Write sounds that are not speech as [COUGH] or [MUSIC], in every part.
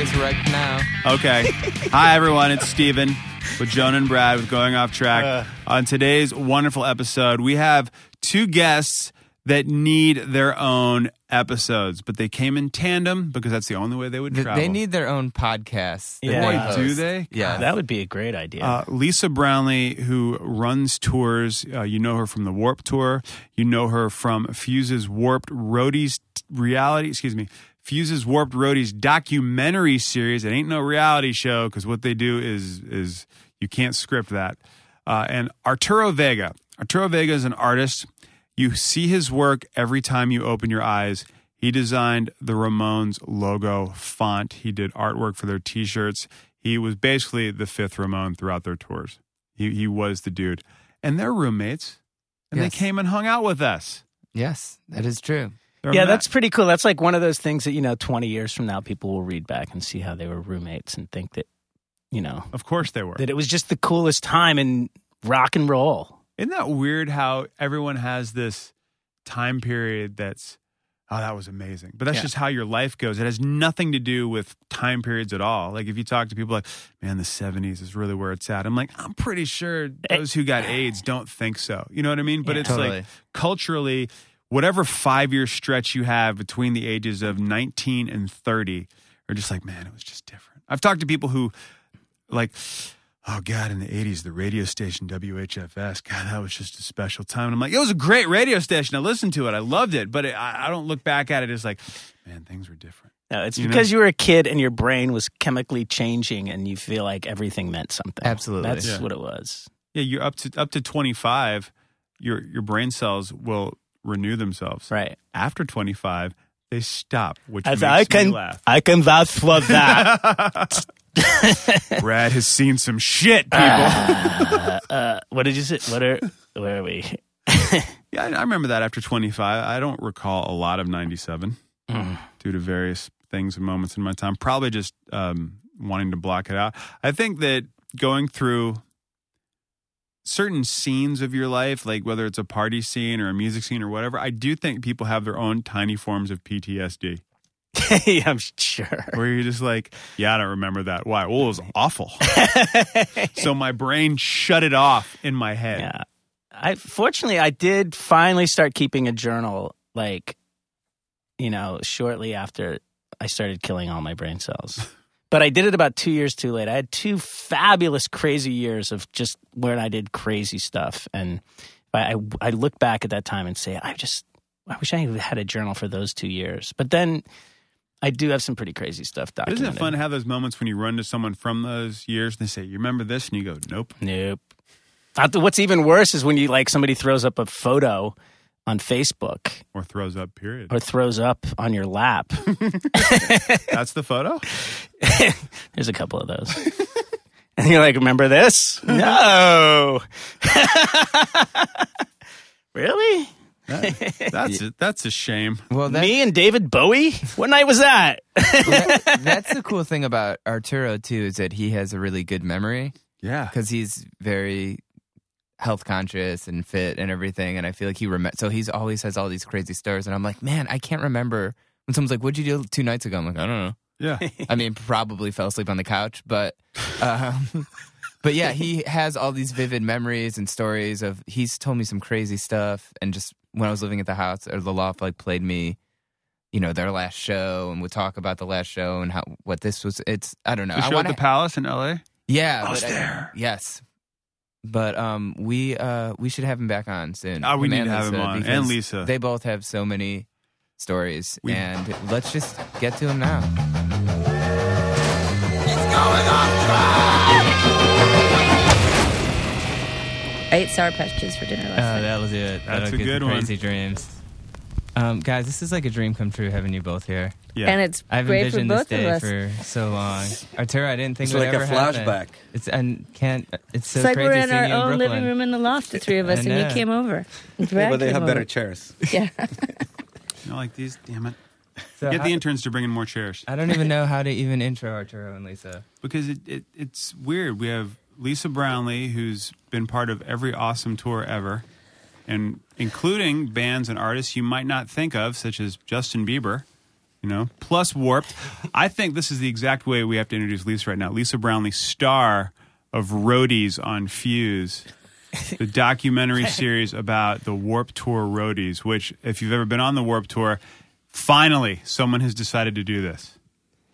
this right now. Okay. [LAUGHS] Hi, everyone. It's Steven with Joan and Brad with Going Off Track. On today's wonderful episode, we have two guests that need their own episodes, but they came in tandem because that's the only way they would Th- travel. They need their own podcast. Yeah. Boy, do they? Yeah. That would be a great idea. Uh, Lisa Brownlee, who runs tours, uh, you know her from the Warp Tour. You know her from Fuse's Warped Roadies reality. Excuse me, Fuse's Warped Roadies documentary series. It ain't no reality show because what they do is is you can't script that. Uh, and Arturo Vega. Arturo Vega is an artist. You see his work every time you open your eyes. He designed the Ramones logo font. He did artwork for their T-shirts. He was basically the fifth Ramone throughout their tours. He he was the dude, and they're roommates, and Yes. they came and hung out with us. Yes, that is true. They're yeah, ma- that's pretty cool. That's like one of those things that, you know, 20 years from now, people will read back and see how they were roommates and think that, you know, of course they were. that it was just the coolest time in rock and roll. Isn't that weird how everyone has this time period that's oh that was amazing. But that's Yeah. just how your life goes. It has nothing to do with time periods at all. Like if you talk to people like, man, the 70s is really where it's at. I'm like, I'm pretty sure eh, those who got AIDS don't think so. You know what I mean? But Yeah. it's Totally. like culturally whatever 5-year stretch you have between the ages of 19 and 30 are just like, man, it was just different. I've talked to people who like oh god in the 80s the radio station whfs god that was just a special time and i'm like it was a great radio station i listened to it i loved it but it, I, I don't look back at it as like man things were different No, it's You know? because you were a kid and your brain was chemically changing and you feel like everything meant something. Absolutely. That's Yeah. what it was. yeah you're up to up to 25 your your brain cells will renew themselves Right. after 25 they stop which As makes I me can, laugh I can vouch for that. [LAUGHS] [LAUGHS] brad has seen some shit people uh, what did you say? What are, where are we? [LAUGHS] yeah I, I remember that after 25 i don't recall a lot of 97 Mm. due to various things and moments in my time. Probably just um, wanting to block it out. I think that going through certain scenes of your life, like whether it's a party scene or a music scene or whatever, I do think people have their own tiny forms of PTSD [LAUGHS] yeah, I'm sure. where you're just like, yeah, I don't remember that. Why? Well, it was [LAUGHS] awful. [LAUGHS] so my brain shut it off in my head. Yeah. I fortunately I did finally start keeping a journal like you know, shortly after I started killing all my brain cells. But I did it about 2 years too late. I had two fabulous crazy years of just when I did crazy stuff and I I, I look back at that time and say I just I wish I had a journal for those 2 years. But then I do have some pretty crazy stuff documented. Isn't it fun to have those moments when you run to someone from those years and they say, "You remember this?" and you go, "Nope." Nope. What's even worse is when you like somebody throws up a photo on Facebook Or throws up. Period. or throws up on your lap. [LAUGHS] That's the photo. [LAUGHS] There's a couple of those. [LAUGHS] and you're like, remember this? no. really? That's a, that's a shame. Well, that, Me and David Bowie? What night was that? that- that's the cool thing about Arturo too is that he has a really good memory Yeah. because he's very health conscious and fit and everything. And I feel like he rem- so he's always has all these crazy stories. And I'm like, man, I can't remember when someone's like, "What'd you do two nights ago?" I'm like, I don't know. Yeah. I mean, probably fell asleep on the couch, but um, [LAUGHS] but yeah, he has all these vivid memories and stories of. He's told me some crazy stuff, and just when I was living at the house or the loft, like played me, you know, their last show, and would talk about the last show and how what this was. It's I don't know. The I show want at the Palace in L.A. yeah, I was but there. yes. But um, we uh, we should have him back on soon. Oh, we Him need to have him on. And Lisa. They both have so many stories, We- and let's just get to him now. I ate Sour Patch Kids for dinner last Oh, night. that was it. That's That'll a get good the one. Crazy dreams. Um, guys, this is like a dream come true having you both here. Yeah. And it's I've great for envisioned this both of day us. for so long. Arturo, I didn't think It's it would like a ever happen. flashback. It's and can't. It's so it's like crazy we're in seeing our you in own Brooklyn. living room in the loft, the three of us, and you came over. [LAUGHS] And Yeah, but they came have better chairs. [LAUGHS] Yeah. [LAUGHS] You know, like these. Damn it. So Get how- the interns to bring in more chairs I don't even know how to even intro Arturo and Lisa. because it, it it's weird. We have Lisa Brownlee, who's been part of every awesome tour ever, and including bands and artists you might not think of, such as Justin Bieber. You know, plus Warped. I think this is the exact way we have to introduce Lisa right now. Lisa Brownlee, star of Roadies on Fuse, the documentary [LAUGHS] series about the Warp Tour Roadies. Which, if you've ever been on the Warp Tour, finally someone has decided to do this.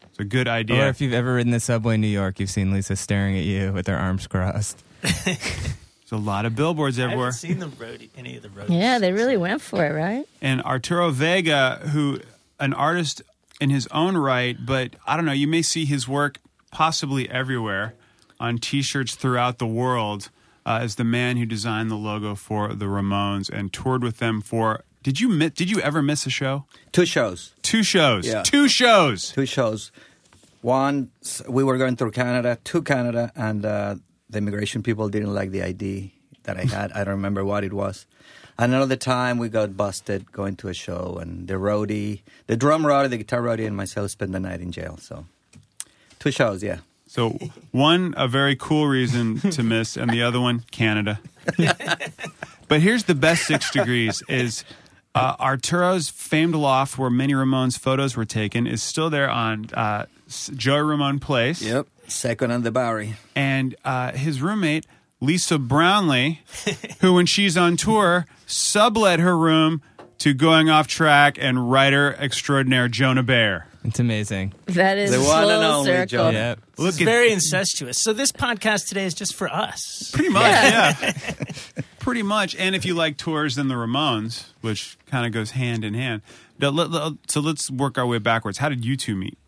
It's a good idea. Or idea. if you've ever ridden the subway in New York, you've seen Lisa staring at you with her arms crossed. [LAUGHS] There's a lot of billboards I everywhere. haven't seen the roadie, any of the roadies. Yeah, they really went for it, right? and Arturo Vega, who an artist in his own right, but I don't know, you may see his work possibly everywhere on T-shirts throughout the world uh, as the man who designed the logo for the Ramones and toured with them for. Did you mi- did you ever miss a show? Two shows. Two shows. Yeah. Two shows. Two shows. One, we were going through Canada, to Canada, and uh, the immigration people didn't like the ID that I had. I don't remember what it was. And another time, we got busted going to a show, and the roadie, the drum roadie, the guitar roadie, and myself spent the night in jail. So, two shows, yeah. So one a very cool reason to miss, and the other one Canada. [LAUGHS] but here's the best six degrees: is uh, Arturo's famed loft where many Ramones photos were taken is still there on uh, S- Joey Ramone Place. Yep. Second on the Bowery. And uh, his roommate Lisa Brownlee, [LAUGHS] who when she's on tour sublet her room to going off track and writer extraordinaire Jonah Bayer. It's amazing. That is The one and only circle. Jonah. Yep. Look It's at very incestuous. So this podcast today is just for us. Pretty much, yeah. [LAUGHS] Pretty much. And if you like tours, then the Ramones, which kind of goes hand in hand. Now, let- let- So let's work our way backwards. How did you two meet?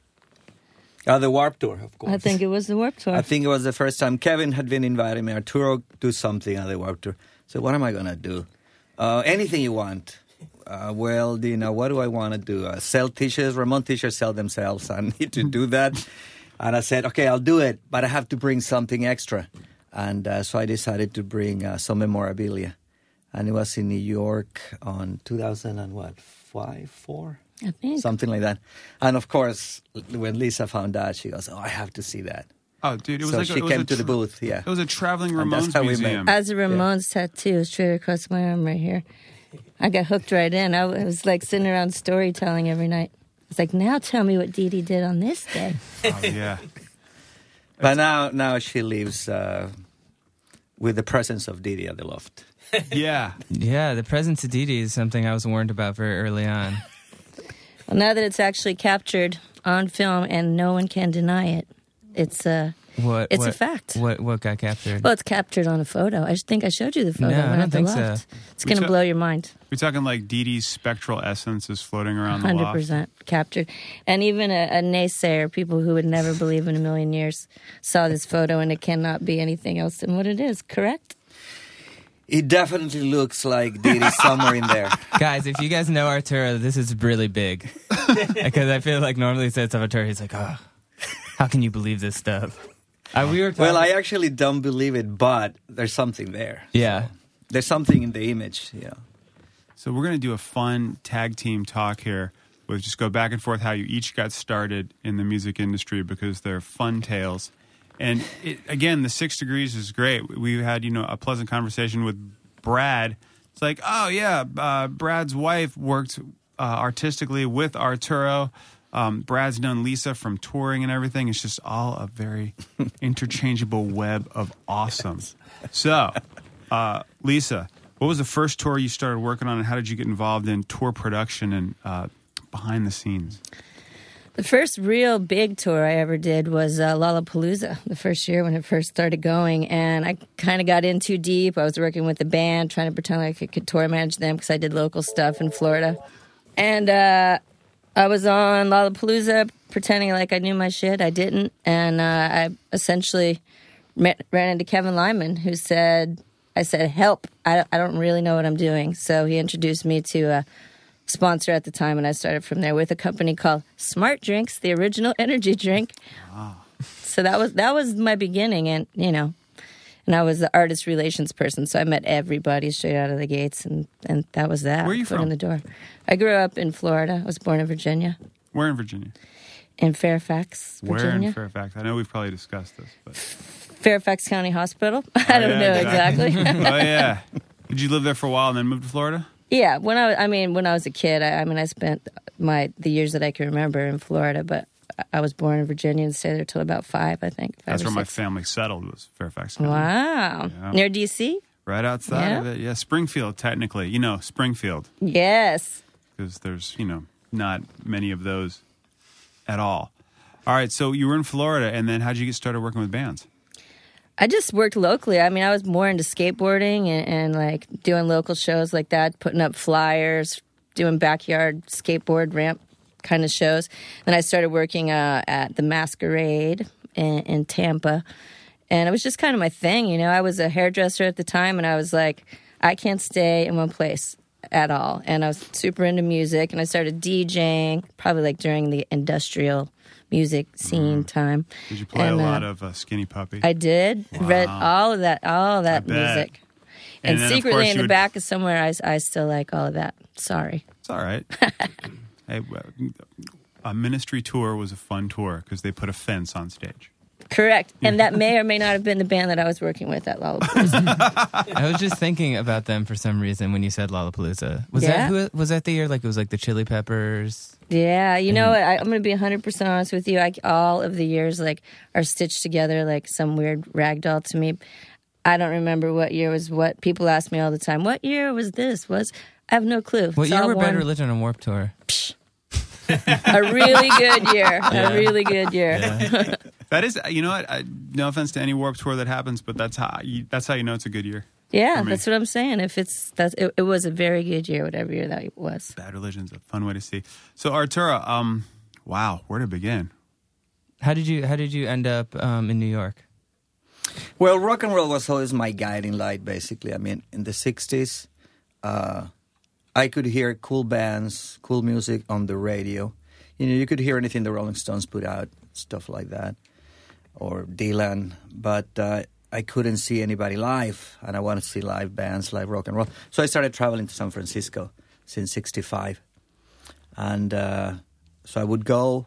Uh, the Warp Tour, of course. I think it was the Warp Tour. I think it was the first time Kevin had been inviting me. Arturo, do something on the Warp Tour. So what am I gonna do? Uh, anything you want. Uh, well, you know, what do I want to do? Uh, sell t-shirts. Ramone t-shirts sell themselves. I [LAUGHS] need to do that. And I said, okay, I'll do it, but I have to bring something extra. And uh, so I decided to bring uh, some memorabilia. And it was in New York on 2000 and what, five, four? I think. Something like that. And of course, when Lisa found out, she goes, oh, I have to see that. Oh, dude, it was so like she a, it was came a to the booth, yeah. It was a traveling And that's Ramones how we museum. As a Ramones tattoo straight across my arm right here. I got hooked right in. I was like sitting around storytelling every night. It's like, now tell me what Dee Dee did on this day. oh, yeah. [LAUGHS] But now, now she lives uh, with the presence of Dee Dee at the loft. Yeah. [LAUGHS] Yeah, the presence of Dee Dee is something I was warned about very early on. Well, now that it's actually captured on film and no one can deny it, it's a What? It's a fact. What? What got captured? well, it's captured on a photo. I think I showed you the photo No, I when don't at the think so. It's going to took- blow your mind. We're talking like Dee Dee's spectral essence is floating around the Hundred percent captured, and even a, a naysayer, people who would never believe in a million years, saw this photo, and it cannot be anything else than what it is. Correct? It definitely looks like Dee Dee somewhere in there. [LAUGHS] guys, if you guys know Arturo, this is really big [LAUGHS] because I feel like normally he says stuff Arturo, he's like, oh, how can you believe this stuff? Uh, we were talking, Well, I actually don't believe it, but there's something there. yeah. There's something in the image. Yeah. So we're going to do a fun tag team talk here. We'll just go back and forth how you each got started in the music industry because they're fun tales. And it, again, the six degrees is great. We had you know a pleasant conversation with Brad. It's like, oh yeah, uh, Brad's wife worked uh, artistically with Arturo. Um, Brad's known Lisa from touring and everything. It's just all a very [LAUGHS] interchangeable web of awesome. So, uh, Lisa, what was the first tour you started working on, and how did you get involved in tour production and uh, behind the scenes? The first real big tour I ever did was uh, Lollapalooza, the first year when it first started going. And I kind of got in too deep. I was working with the band, trying to pretend like I could tour manage them because I did local stuff in Florida. And uh, I was on Lollapalooza pretending like I knew my shit. I didn't. And uh, I essentially met, ran into Kevin Lyman, who said, I said, help. I, I don't really know what I'm doing. So he introduced me to a sponsor at the time, and I started from there with a company called Smart Drinks, the original [LAUGHS] energy drink. Ah. So that was that was my beginning, and you know, and I was the artist relations person, so I met everybody straight out of the gates, and and that was that. Where are you foot from? in the door. I grew up in Florida. I was born in Virginia, Where in Virginia? in Fairfax, Virginia. Where in Fairfax? I know we've probably discussed this, but Fairfax County Hospital. [LAUGHS] I oh, don't yeah, know exactly. exactly. [LAUGHS] oh yeah. Did you live there for a while and then move to Florida? Yeah, when I was, I mean, when I was a kid, I, I mean, I spent my the years that I can remember in Florida. But I- was born in Virginia and stayed there till about five, I think. Five That's where my family settled was Fairfax County. Wow, Yeah. near DC. Right outside Yeah. of it. Yeah, Springfield, technically. You know, Springfield, Yes. because there's, you know, not many of those at all. All right, so you were in Florida, and then how'd you get started working with bands? I just worked locally. I mean, I was more into skateboarding and, and like doing local shows like that, putting up flyers, doing backyard skateboard ramp kind of shows. Then I started working uh, at the Masquerade in, in Tampa, and it was just kind of my thing. You know, I was a hairdresser at the time, and I was like, I can't stay in one place at all. And I was super into music, and I started DJing probably like during the industrial music scene time. Did you play And, a uh, lot of uh, Skinny Puppy? I did. Read all of that, all of that music. And And, secretly in the would- back of somewhere, I, I still like all of that. Sorry. It's all right. [LAUGHS] hey, a ministry tour was a fun tour because they put a fence on stage. Correct. And that may or may not have been the band that I was working with at Lollapalooza. [LAUGHS] I was just thinking about them for some reason when you said Lollapalooza. Was Yeah. that who was that the year? Like it was like the Chili Peppers. yeah. You know what? I, I'm going to be 100% honest with you. I, all of the years like are stitched together like some weird rag doll to me. I don't remember what year was what. People ask me all the time, what year was this? Was I have no clue. What It's year all were Bad one- Religion on Warp Tour? A really good year. A [LAUGHS] really good year. [LAUGHS] That is, you know what? I, no offense to any Warp Tour that happens, but that's how you, that's how you know it's a good year. Yeah, that's what I'm saying. If it's that's it, it was a very good year, whatever year that was. Bad Religion's a fun way to see. So Arturo, um, wow, where to begin? How did you How did you end up um, in New York? Well, rock and roll was always my guiding light, basically. I mean, in the 60s, uh, I could hear cool bands, cool music on the radio. You know, you could hear anything the Rolling Stones put out, stuff like that, or Dylan, but uh, I couldn't see anybody live, and I wanted to see live bands, live rock and roll. So I started traveling to San Francisco since 65. And uh, so I would go,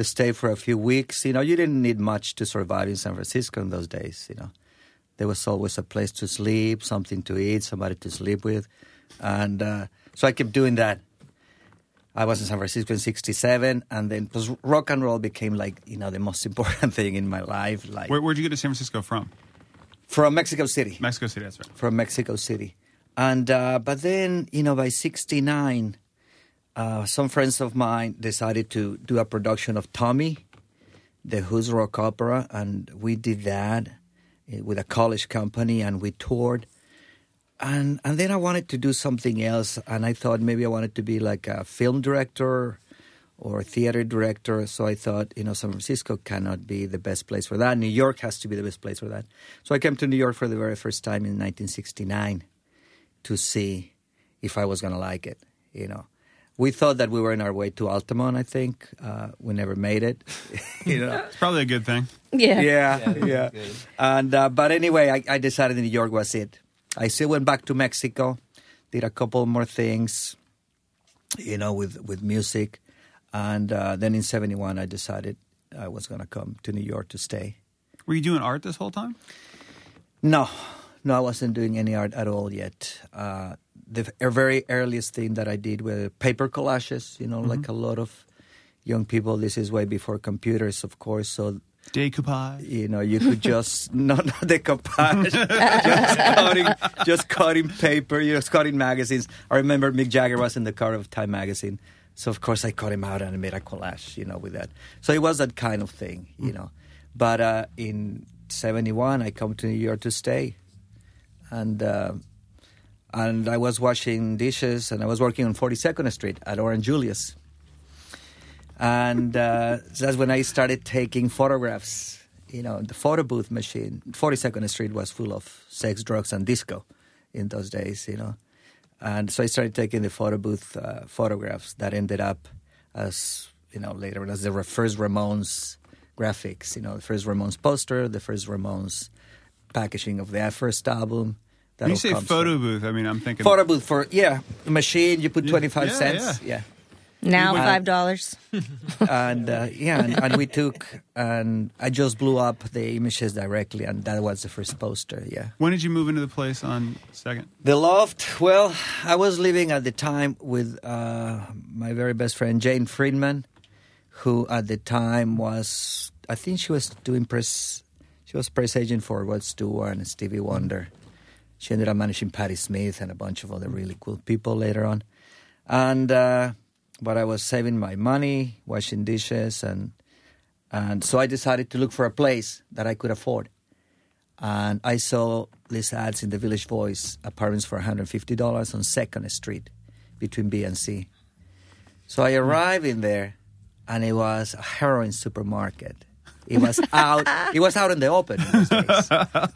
stay for a few weeks. You know, you didn't need much to survive in San Francisco in those days. You know, there was always a place to sleep, something to eat, somebody to sleep with, and uh, so I kept doing that. I was in San Francisco in '67, and then because rock and roll became like you know the most [LAUGHS] important thing in my life. Like Where, where'd you get to San Francisco from? from Mexico City Mexico City, that's right. from Mexico City. And uh, but then you know by '69, uh, some friends of mine decided to do a production of Tommy, the Who's Rock Opera, and we did that eh, with a college company, and we toured. And and then I wanted to do something else, and I thought maybe I wanted to be like a film director or a theater director. So I thought, you know, San Francisco cannot be the best place for that. New York has to be the best place for that. So I came to New York for the very first time in 1969 to see if I was going to like it. You know, we thought that we were on our way to Altamont. I think uh, we never made it. [LAUGHS] you know. It's probably a good thing. Yeah. Yeah, yeah. And uh, but anyway, I, I decided New York was it. I still went back to Mexico, did a couple more things, you know, with with music, and uh, then in '71 I decided I was going to come to New York to stay. Were you doing art this whole time? No, no, I wasn't doing any art at all yet. Uh, the very earliest thing that I did were paper collages. You know, like a lot of young people. This is way before computers, of course. So Decoupage. you know, you could just [LAUGHS] not not decoupage, [LAUGHS] just cutting, just cutting paper, you know, cutting magazines. I remember Mick Jagger was in the cover of Time magazine, so of course I cut him out and I made a collage, you know, with that. So it was that kind of thing, you know. But uh, in '71, I come to New York to stay, and uh, and I was washing dishes and I was working on 42nd Street at Orange Julius and uh, that's when I started taking photographs. You know, the photo booth machine. Forty Second Street was full of sex, drugs, and disco in those days. You know, and so I started taking the photo booth uh, photographs that ended up as you know later as the first Ramones graphics. You know, the first Ramones poster, the first Ramones packaging of their first album. When you say photo from- booth, I mean, I'm thinking. photo booth for yeah, a machine. You put Yeah, twenty five yeah, cents. yeah. Yeah. Now Uh, five dollars. [LAUGHS] and uh, yeah, and, and we took and I just blew up the images directly, and that was the first poster. Yeah. When did you move into the place on Second? The loft. Well, I was living at the time with uh, my very best friend Jane Friedman, who at the time was, I think she was doing press. She was press agent for Rod Stewart and Stevie Wonder. She ended up managing Patti Smith and a bunch of other really cool people later on. And uh, but I was saving my money, washing dishes, and and so I decided to look for a place that I could afford and I saw these ads in the Village Voice apartments for $150 on Second Street between B and C. So I arrived in there, and it was a heroin supermarket. It was out. [LAUGHS] it was out in the open. In those days.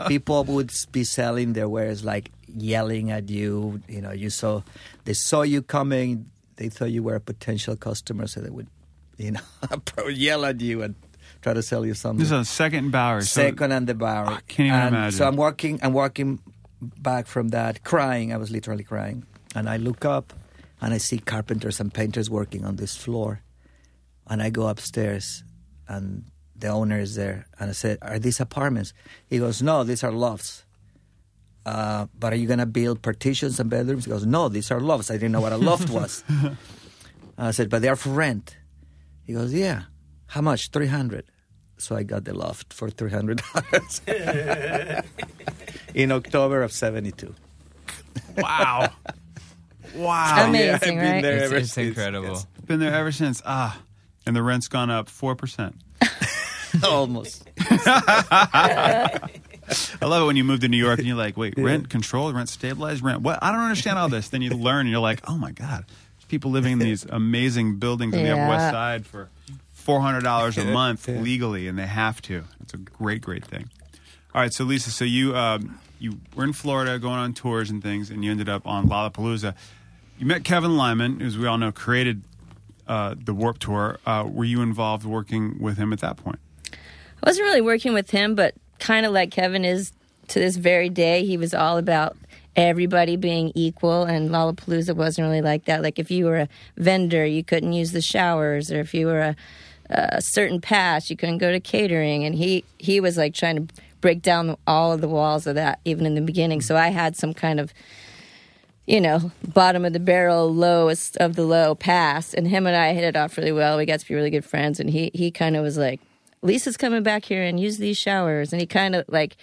People would be selling their wares, like yelling at you. You know, you saw they saw you coming. They thought you were a potential customer, so they would, you know, [LAUGHS] yell at you and try to sell you something. This is on Second and Bowery. so- Second and the Bowery. I can't even and imagine. So I'm walking. I'm walking back from that, crying. I was literally crying, and I look up, and I see carpenters and painters working on this floor, and I go upstairs, and the owner is there, and I said, "Are these apartments?" He goes, "No, these are lofts." Uh, but are you gonna build partitions and bedrooms? He goes, "No, these are lofts." I didn't know what a loft [LAUGHS] was. I said, "But they are for rent." He goes, "Yeah." How much? Three hundred. So I got the loft for three hundred dollars [LAUGHS] in October of '72. Wow. [LAUGHS] Wow. Amazing, Yeah, I've been right? there It's, ever it's since, incredible. yes. Been there ever since. Ah. And the rent's gone up 4%. Almost. I love it when you move to New York and you're like, wait, rent controlled, rent stabilized, rent what? I don't understand all this. Then you learn and you're like, oh my God, there's people living in [LAUGHS] these amazing buildings in the Upper West Side for $400 a month legally, and they have to. It's a great, great thing. All right, so Lisa, so you um, you were in Florida going on tours and things, and you ended up on Lollapalooza. You met Kevin Lyman, who, as we all know, created uh, the Warp Tour. Uh, were you involved working with him at that point? I wasn't really working with him, but kind of like Kevin is to this very day. He was all about everybody being equal, and Lollapalooza wasn't really like that. Like if you were a vendor, you couldn't use the showers, or if you were a, a certain pass, you couldn't go to catering. And he he was like trying to break down all of the walls of that, even in the beginning. So I had some kind of you know, bottom of the barrel, lowest of the low pass. And him and I hit it off really well. We got to be really good friends. And he, he kind of was like, Lisa's coming back here and use these showers. And he kind of like,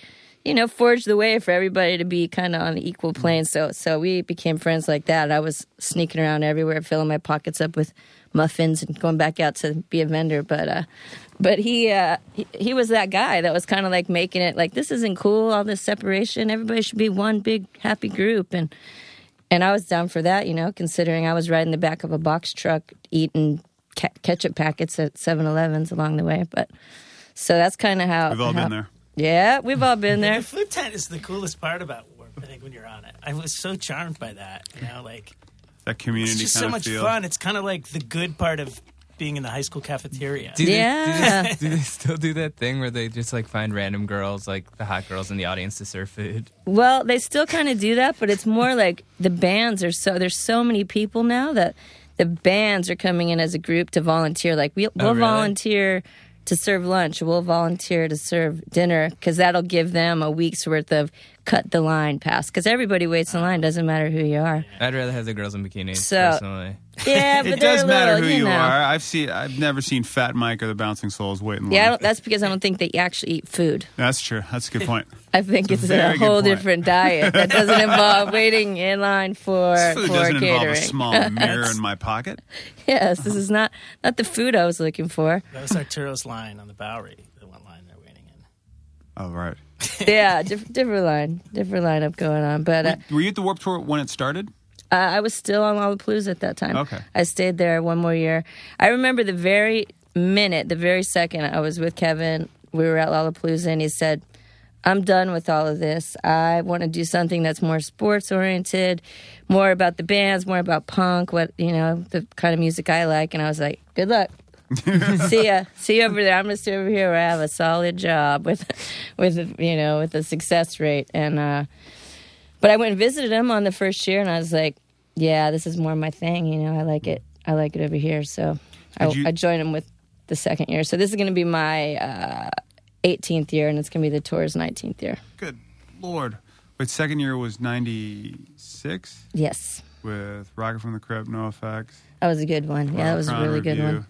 you know, forged the way for everybody to be kind of on the equal plane. So, so we became friends like that. I was sneaking around everywhere, filling my pockets up with muffins and going back out to be a vendor. But, uh, but he, uh, he he was that guy that was kind of like making it like this isn't cool. All this separation. Everybody should be one big happy group. And and I was down for that, you know, considering I was riding the back of a box truck eating ke- ketchup packets at 7-Elevens along the way. But so that's kind of how We've all how- been there. Yeah, we've all been there. The food tent is the coolest part about Warp. I think when you're on it, I was so charmed by that. You know, like That community it's just kind so of much feel. fun. It's kind of like the good part of being in the high school cafeteria. Do they, Yeah. do, they, [LAUGHS] do they still do that thing where they just like find random girls, like the hot girls in the audience, to serve food? Well, they still kind of do that, but it's more like the bands are so there's so many people now that the bands are coming in as a group to volunteer. Like we'll, oh, we'll really? volunteer to serve lunch, we'll volunteer to serve dinner because that'll give them a week's worth of cut the line pass. Because everybody waits in line, doesn't matter who you are. I'd rather have the girls in bikinis So- personally. Yeah, [LAUGHS] but It does a matter little, who you know. are. I've seen. I've never seen Fat Mike or the Bouncing Souls waiting. Yeah, I don't, that's because I don't think they actually eat food. That's true. That's a good point. [LAUGHS] I think it's, very a good whole different [LAUGHS] diet that doesn't involve waiting in line for This food for doesn't catering. involve a small mirror in my pocket. yes, this is not not the food I was looking for. That was Arturo's line on the Bowery, the one line they're waiting in. Oh right. yeah, different different line, different lineup going on. But uh, Were you at the Warp Tour when it started? Uh, I was still on Lollapalooza at that time. Okay. I stayed there one more year. I remember the very minute, the very second I was with Kevin, we were at Lollapalooza, and he said, I'm done with all of this. I want to do something that's more sports oriented, more about the bands, more about punk, what, you know, the kind of music I like. And I was like, good luck. [LAUGHS] See ya. See you over there. I'm gonna stay over here where I have a solid job with, with you know, with a success rate. And uh, but I went and visited him on the first year, and I was like, yeah, this is more my thing. You know, I like it. I like it over here. So I, you- I joined him with the second year. So this is going to be my uh, 18th year, and it's going to be the tour's 19th year. Good lord. Wait, second year was '96 Yes, with Rocket from the Crypt, NOFX. that was a good one. Yeah, that was a Chrono really good one.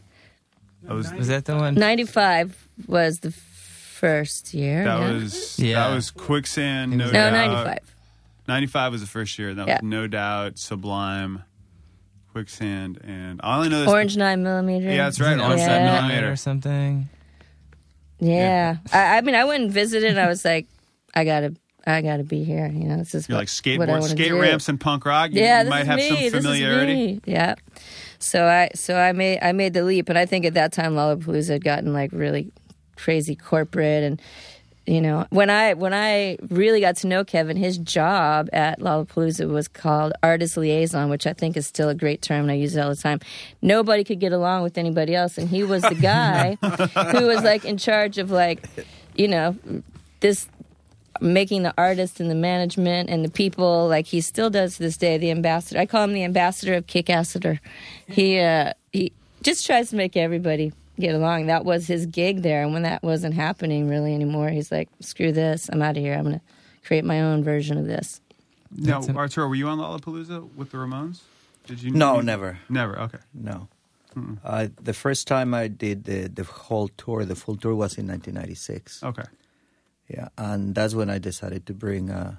That was Was that the one? 95 was the first year. that yeah. was Yeah. that was Quicksand. No, No, no, 95. 95 was the first year. That Yeah. was No Doubt, Sublime, Quicksand, and all I only know this. Orange 9 millimeter. Yeah, that's right. Was Orange on Yeah. Seven Millimeter. Millimeter or something. Yeah. I, I mean, I went and visited, and I was like, I got to. I gotta be here. You know, this is You're what, like what I skateboard, wanna skate do. ramps, and punk rock. You yeah, this might is have me. some This is familiarity. me. Yeah. So I so I made I made the leap, and I think at that time Lollapalooza had gotten like really crazy corporate, and you know when I when I really got to know Kevin, his job at Lollapalooza was called artist liaison, which I think is still a great term, and I use it all the time. Nobody could get along with anybody else, and he was the guy [LAUGHS] who was like in charge of like you know this making the artists and the management and the people. Like he still does to this day the ambassador i call him the ambassador of kickasseter he uh he just tries to make everybody get along that was his gig there and when that wasn't happening really anymore he's like screw this i'm out of here i'm gonna create my own version of this No, Arturo, were you on Lollapalooza with the Ramones? Did you? No, you- never. Never. Okay. No. Uh, the first time I did the, the whole tour, the full tour was in 1996. Okay. Yeah, and that's when I decided to bring uh,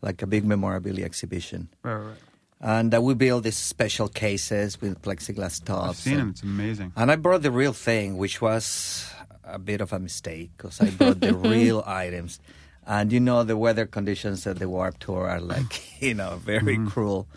like a big memorabilia exhibition. Right, right. right. And uh, we built these special cases with plexiglass tops. I've tops. seen and, him. It's amazing. and I brought the real thing, which was a bit of a mistake because I brought the [LAUGHS] real items. And you know, the weather conditions at the Warp Tour are like, [LAUGHS] you know, very cruel.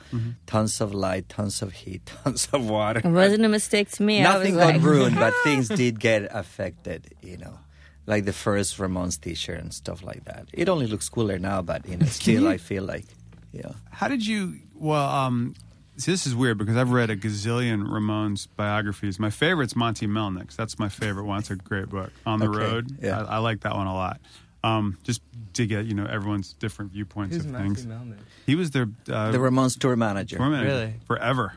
Tons of light, tons of heat, [LAUGHS] tons of water. it wasn't a mistake to me Nothing i was got like ruined, but things did get affected, you know. Like the first Ramones t-shirt and stuff like that. It only looks cooler now, but you know, still I feel like, yeah. How did you? Well, um, see, this is weird because I've read a gazillion Ramones biographies. My favorite's Monty Melnick's. That's my favorite one. It's a great book. On the Okay, road. yeah. I, I like that one a lot. Um, just to get you know everyone's different viewpoints Who's of Matthew things. Melnick? He was their uh, The Ramones tour manager. tour manager Really? forever.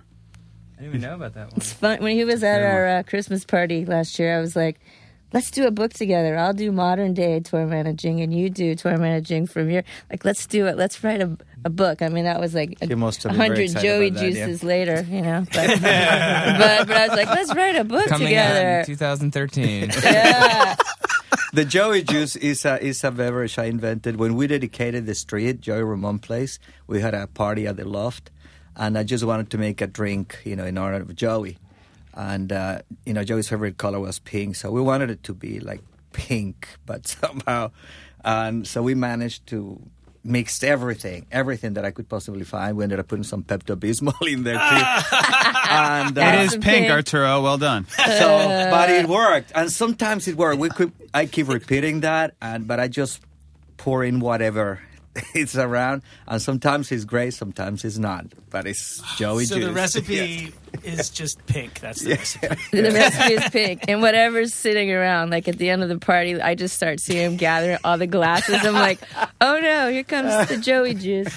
I didn't even know about that one. It's fun. When he was at our uh, Christmas party last year, I was like, let's do a book together. I'll do modern day tour managing and you do tour managing from your, like, let's do it. Let's write a, a book. I mean, that was like He a, must have a been very hundred Joey about that, yeah. juices later, you know. But, [LAUGHS] but, but I was like, let's write a book Coming out together. in 2013. [LAUGHS] yeah. The Joey Juice is a, is a beverage I invented. When we dedicated the street, Joey Ramone Place, we had a party at the loft, and I just wanted to make a drink, you know, in honor of Joey. And, uh, you know, Joey's favorite color was pink, so we wanted it to be like pink, but [LAUGHS] somehow. And so we managed to mix everything, everything that I could possibly find. We ended up putting some Pepto Bismol in there too. [LAUGHS] and, uh, It is pink, pink. Arturo. Well done. [LAUGHS] so, but it worked, and sometimes it worked. We could, I keep repeating that, and but I just pour in whatever [LAUGHS] it's around, and sometimes it's great, sometimes it's not. But it's Joey So juice. the recipe is just pink. That's the recipe. [LAUGHS] The recipe is pink, and whatever's sitting around, like at the end of the party, I just start seeing him gathering all the glasses. I'm like, [LAUGHS] oh no, here comes the Joey juice.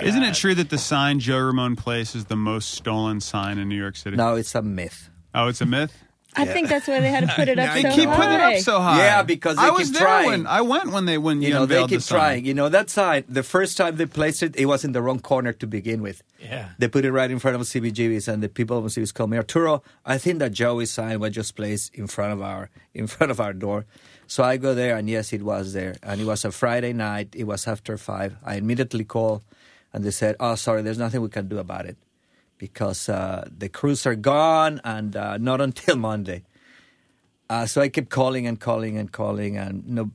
Isn't it true that the sign Joe Ramone Place is the most stolen sign in New York City? No, it's a myth. Oh, it's a myth. I think that's why they had to put it up They so keep high. putting it up so high. Yeah, because they I was keep there trying. when I went when they when you, You know, they keep the trying. You know, that sign, the first time they placed it, it was in the wrong corner to begin with. Yeah. They put it right in front of CBGB's, and the people of CBGB's called me Arturo. I think that Joey's sign was just placed in front of our in front of our door. So I go there, and yes, it was there, and it was a Friday night. It was after five. I immediately called, and they said, "Oh, sorry, there's nothing we can do about it because uh, the crews are gone, and uh, not until Monday." Uh, so I kept calling and calling and calling, and no,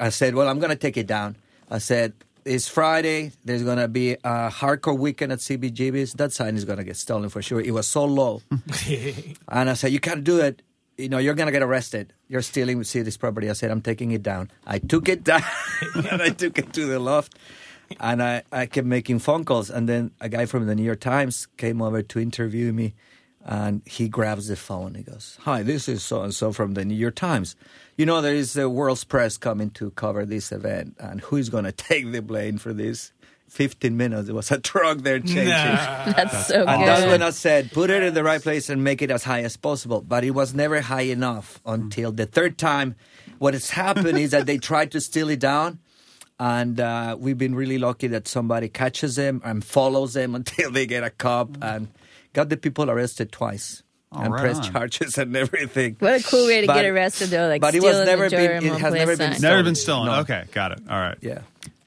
I said, "Well, I'm going to take it down." I said, "It's Friday. There's going to be a hardcore weekend at CBGB's. That sign is going to get stolen for sure." It was so low, [LAUGHS] and I said, "You can't do it. You know, you're going to get arrested. You're stealing city's property." I said, "I'm taking it down." I took it [LAUGHS] down, and I took it to the loft, and I, I kept making phone calls. And then a guy from the New York Times came over to interview me. And he grabs the phone. He goes, "Hi, this is so and so from the New York Times. You know there is the world's press coming to cover this event, and who is going [LAUGHS] to take the blame for this? 15 minutes, It was a truck there [LAUGHS] changing. That's so And good. that's when I said, put it in the right place and make it as high as possible. But it was never high enough until the third time. What has happened is that they tried to steal it down. And uh, we've been really lucky that somebody catches them and follows them [LAUGHS] until they get a cop and got the people arrested twice Oh, and right pressed on. charges and everything. what a cool way to But- get arrested, though. Like but it was stealing never the been- it has never been sign. Never Stolen. been stolen. No. Okay, got it. All right. Yeah.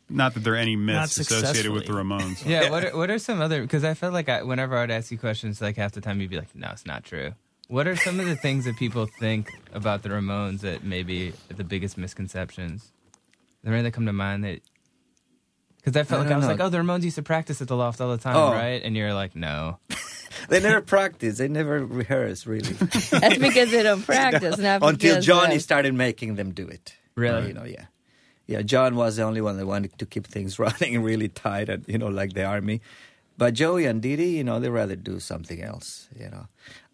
Not that there are any myths associated with the Ramones. [LAUGHS] Yeah, what are, [LAUGHS] what are some other? Because I felt like I, whenever I would ask you questions, like half the time you'd be like, "No, it's not true." What are some of the things that people think about the Ramones that maybe are the biggest misconceptions? Is there any that come to mind that? Because I felt I like I was know. like, "Oh, the Ramones used to practice at the loft all the time, Oh. right?" And you're like, "No." [LAUGHS] They never practice. They never rehearse, really. [LAUGHS] That's because they don't [LAUGHS] practice. Not Until because, Johnny uh, started making them do it. Really? You know, yeah. Yeah, John was the only one that wanted to keep things running really tight and, you know, like the army. But Joey and Dee Dee, you know, they rather do something else, you know.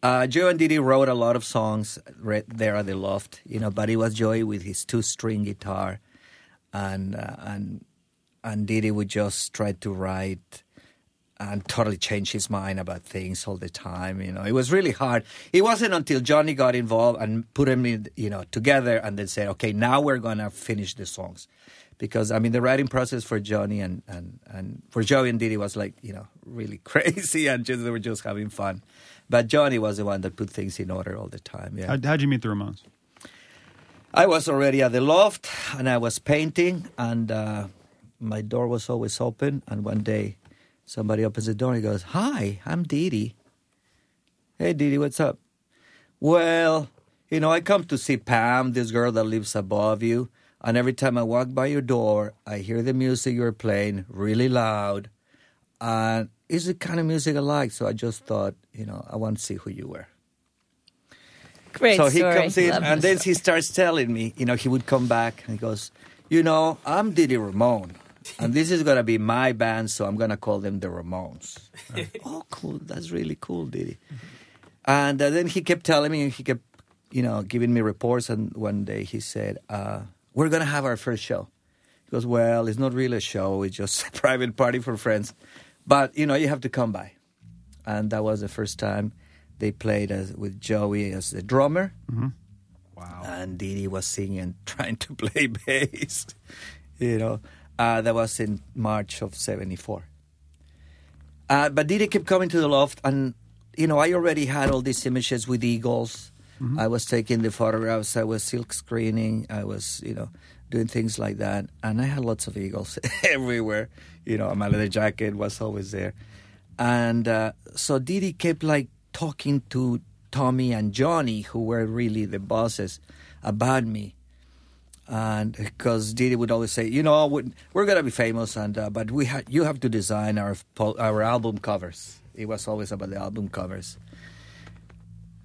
Uh, Joey and Dee Dee wrote a lot of songs right there at the loft, you know, but it was Joey with his two string guitar and, uh, and, and Dee Dee would just try to write and totally change his mind about things all the time. You know, it was really hard. It wasn't until Johnny got involved and put him, in, you know, together and then said, okay, now we're gonna finish the songs, because I mean the writing process for Johnny and and and for Joey and Dee Dee was like you know really [LAUGHS] crazy and just they were just having fun, but Johnny was the one that put things in order all the time. Yeah. How, how'd you meet the Ramones? I was already at the loft and I was painting, and uh, my door was always open. And one day, somebody opens the door and he goes, Hi, I'm Dee Dee. Hey, Dee Dee, what's up? Well, you know, I come to see Pam, this girl that lives above you. And every time I walk by your door, I hear the music you're playing really loud. And it's the kind of music I like. So I just thought, you know, I want to see who you were Great so he story. comes in Love and then he starts telling me, you know, he would come back and he goes, you know, I'm Dee Dee Ramone. And this is gonna be my band, so I'm gonna call them the Ramones. [LAUGHS] oh, cool! That's really cool, Dee Dee. And uh, then he kept telling me, and he kept, you know, giving me reports. And one day he said, uh, "We're gonna have our first show." He goes, "Well, it's not really a show; it's just [LAUGHS] a private party for friends, but you know, you have to come by." And that was the first time they played as, with Joey as the drummer Wow. and Dee Dee was singing and [LAUGHS] trying to play bass. [LAUGHS] You know, uh, that was in March of '74. Uh, but Dee Dee kept coming to the loft, and you know, I already had all these images with eagles. I was taking the photographs. I was silk screening. I was, you know, doing things like that, and I had lots of eagles [LAUGHS] everywhere. You know, my leather jacket was always there, and uh, so Dee Dee kept like talking to Tommy and Johnny, who were really the bosses, about me. And because Dee Dee would always say, you know, we- we're gonna be famous, and uh, but we ha- you have to design our our album covers. It was always about the album covers.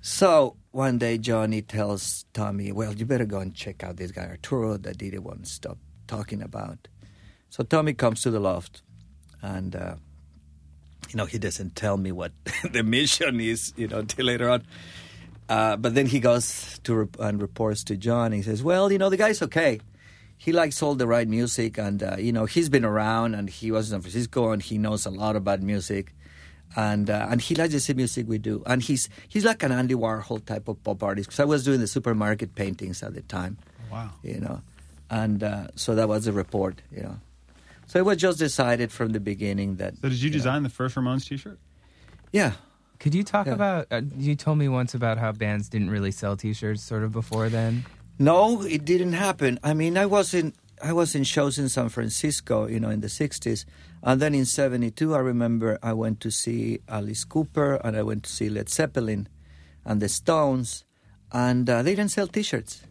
So one day Johnny tells Tommy, "Well, you better go and check out this guy Arturo that Dee Dee won't stop talking about." So Tommy comes to the loft, and uh, you know he doesn't tell me what [LAUGHS] the mission is, you know, until later on. Uh, but then he goes to rep- and reports to John. He says, "Well, you know, the guy's okay. He likes all the right music, and uh, you know, he's been around, and he was in San Francisco, and he knows a lot about music, and uh, and he likes the same music we do. And he's he's like an Andy Warhol type of pop artist. Because I was doing the supermarket paintings at the time, Wow. you know, and uh, so that was the report, you know. So it was just decided from the beginning that. So did you know, design the first Ramones T-shirt? Yeah. Could you talk Yeah. about? Uh, you told me once about how bands didn't really sell T-shirts sort of before then. No, it didn't happen. I mean, I was in I was in shows in San Francisco, you know, in the '60s, and then in '72, I remember I went to see Alice Cooper and I went to see Led Zeppelin, and the Stones, and uh, they didn't sell T-shirts.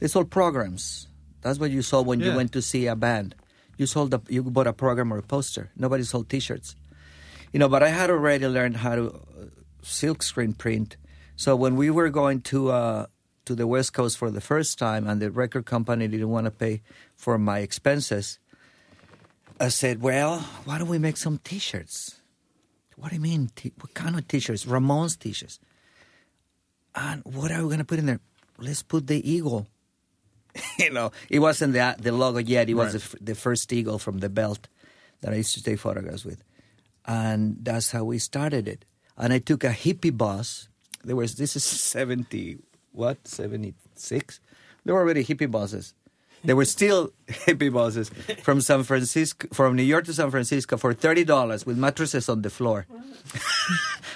They sold programs. That's what you saw when Yeah. you went to see a band. You sold a, you bought a program or a poster. Nobody sold T-shirts. You know, but I had already learned how to uh, silk screen print. So when we were going to uh, to the West Coast for the first time, and the record company didn't want to pay for my expenses, I said, "Well, why don't we make some T-shirts?" What do you mean? T- what kind of T-shirts? Ramones T-shirts. And what are we going to put in there? Let's put the eagle. [LAUGHS] you know, it wasn't the the logo yet. It was Right. the, the first eagle from the belt. that I used to take photographs with, and that's how we started it. And I took a hippie bus. There was this is [LAUGHS] seventy what seventy six. There were already hippie buses. There were still [LAUGHS] hippie buses from San Francisco, from New York to San Francisco for thirty dollars with mattresses on the floor.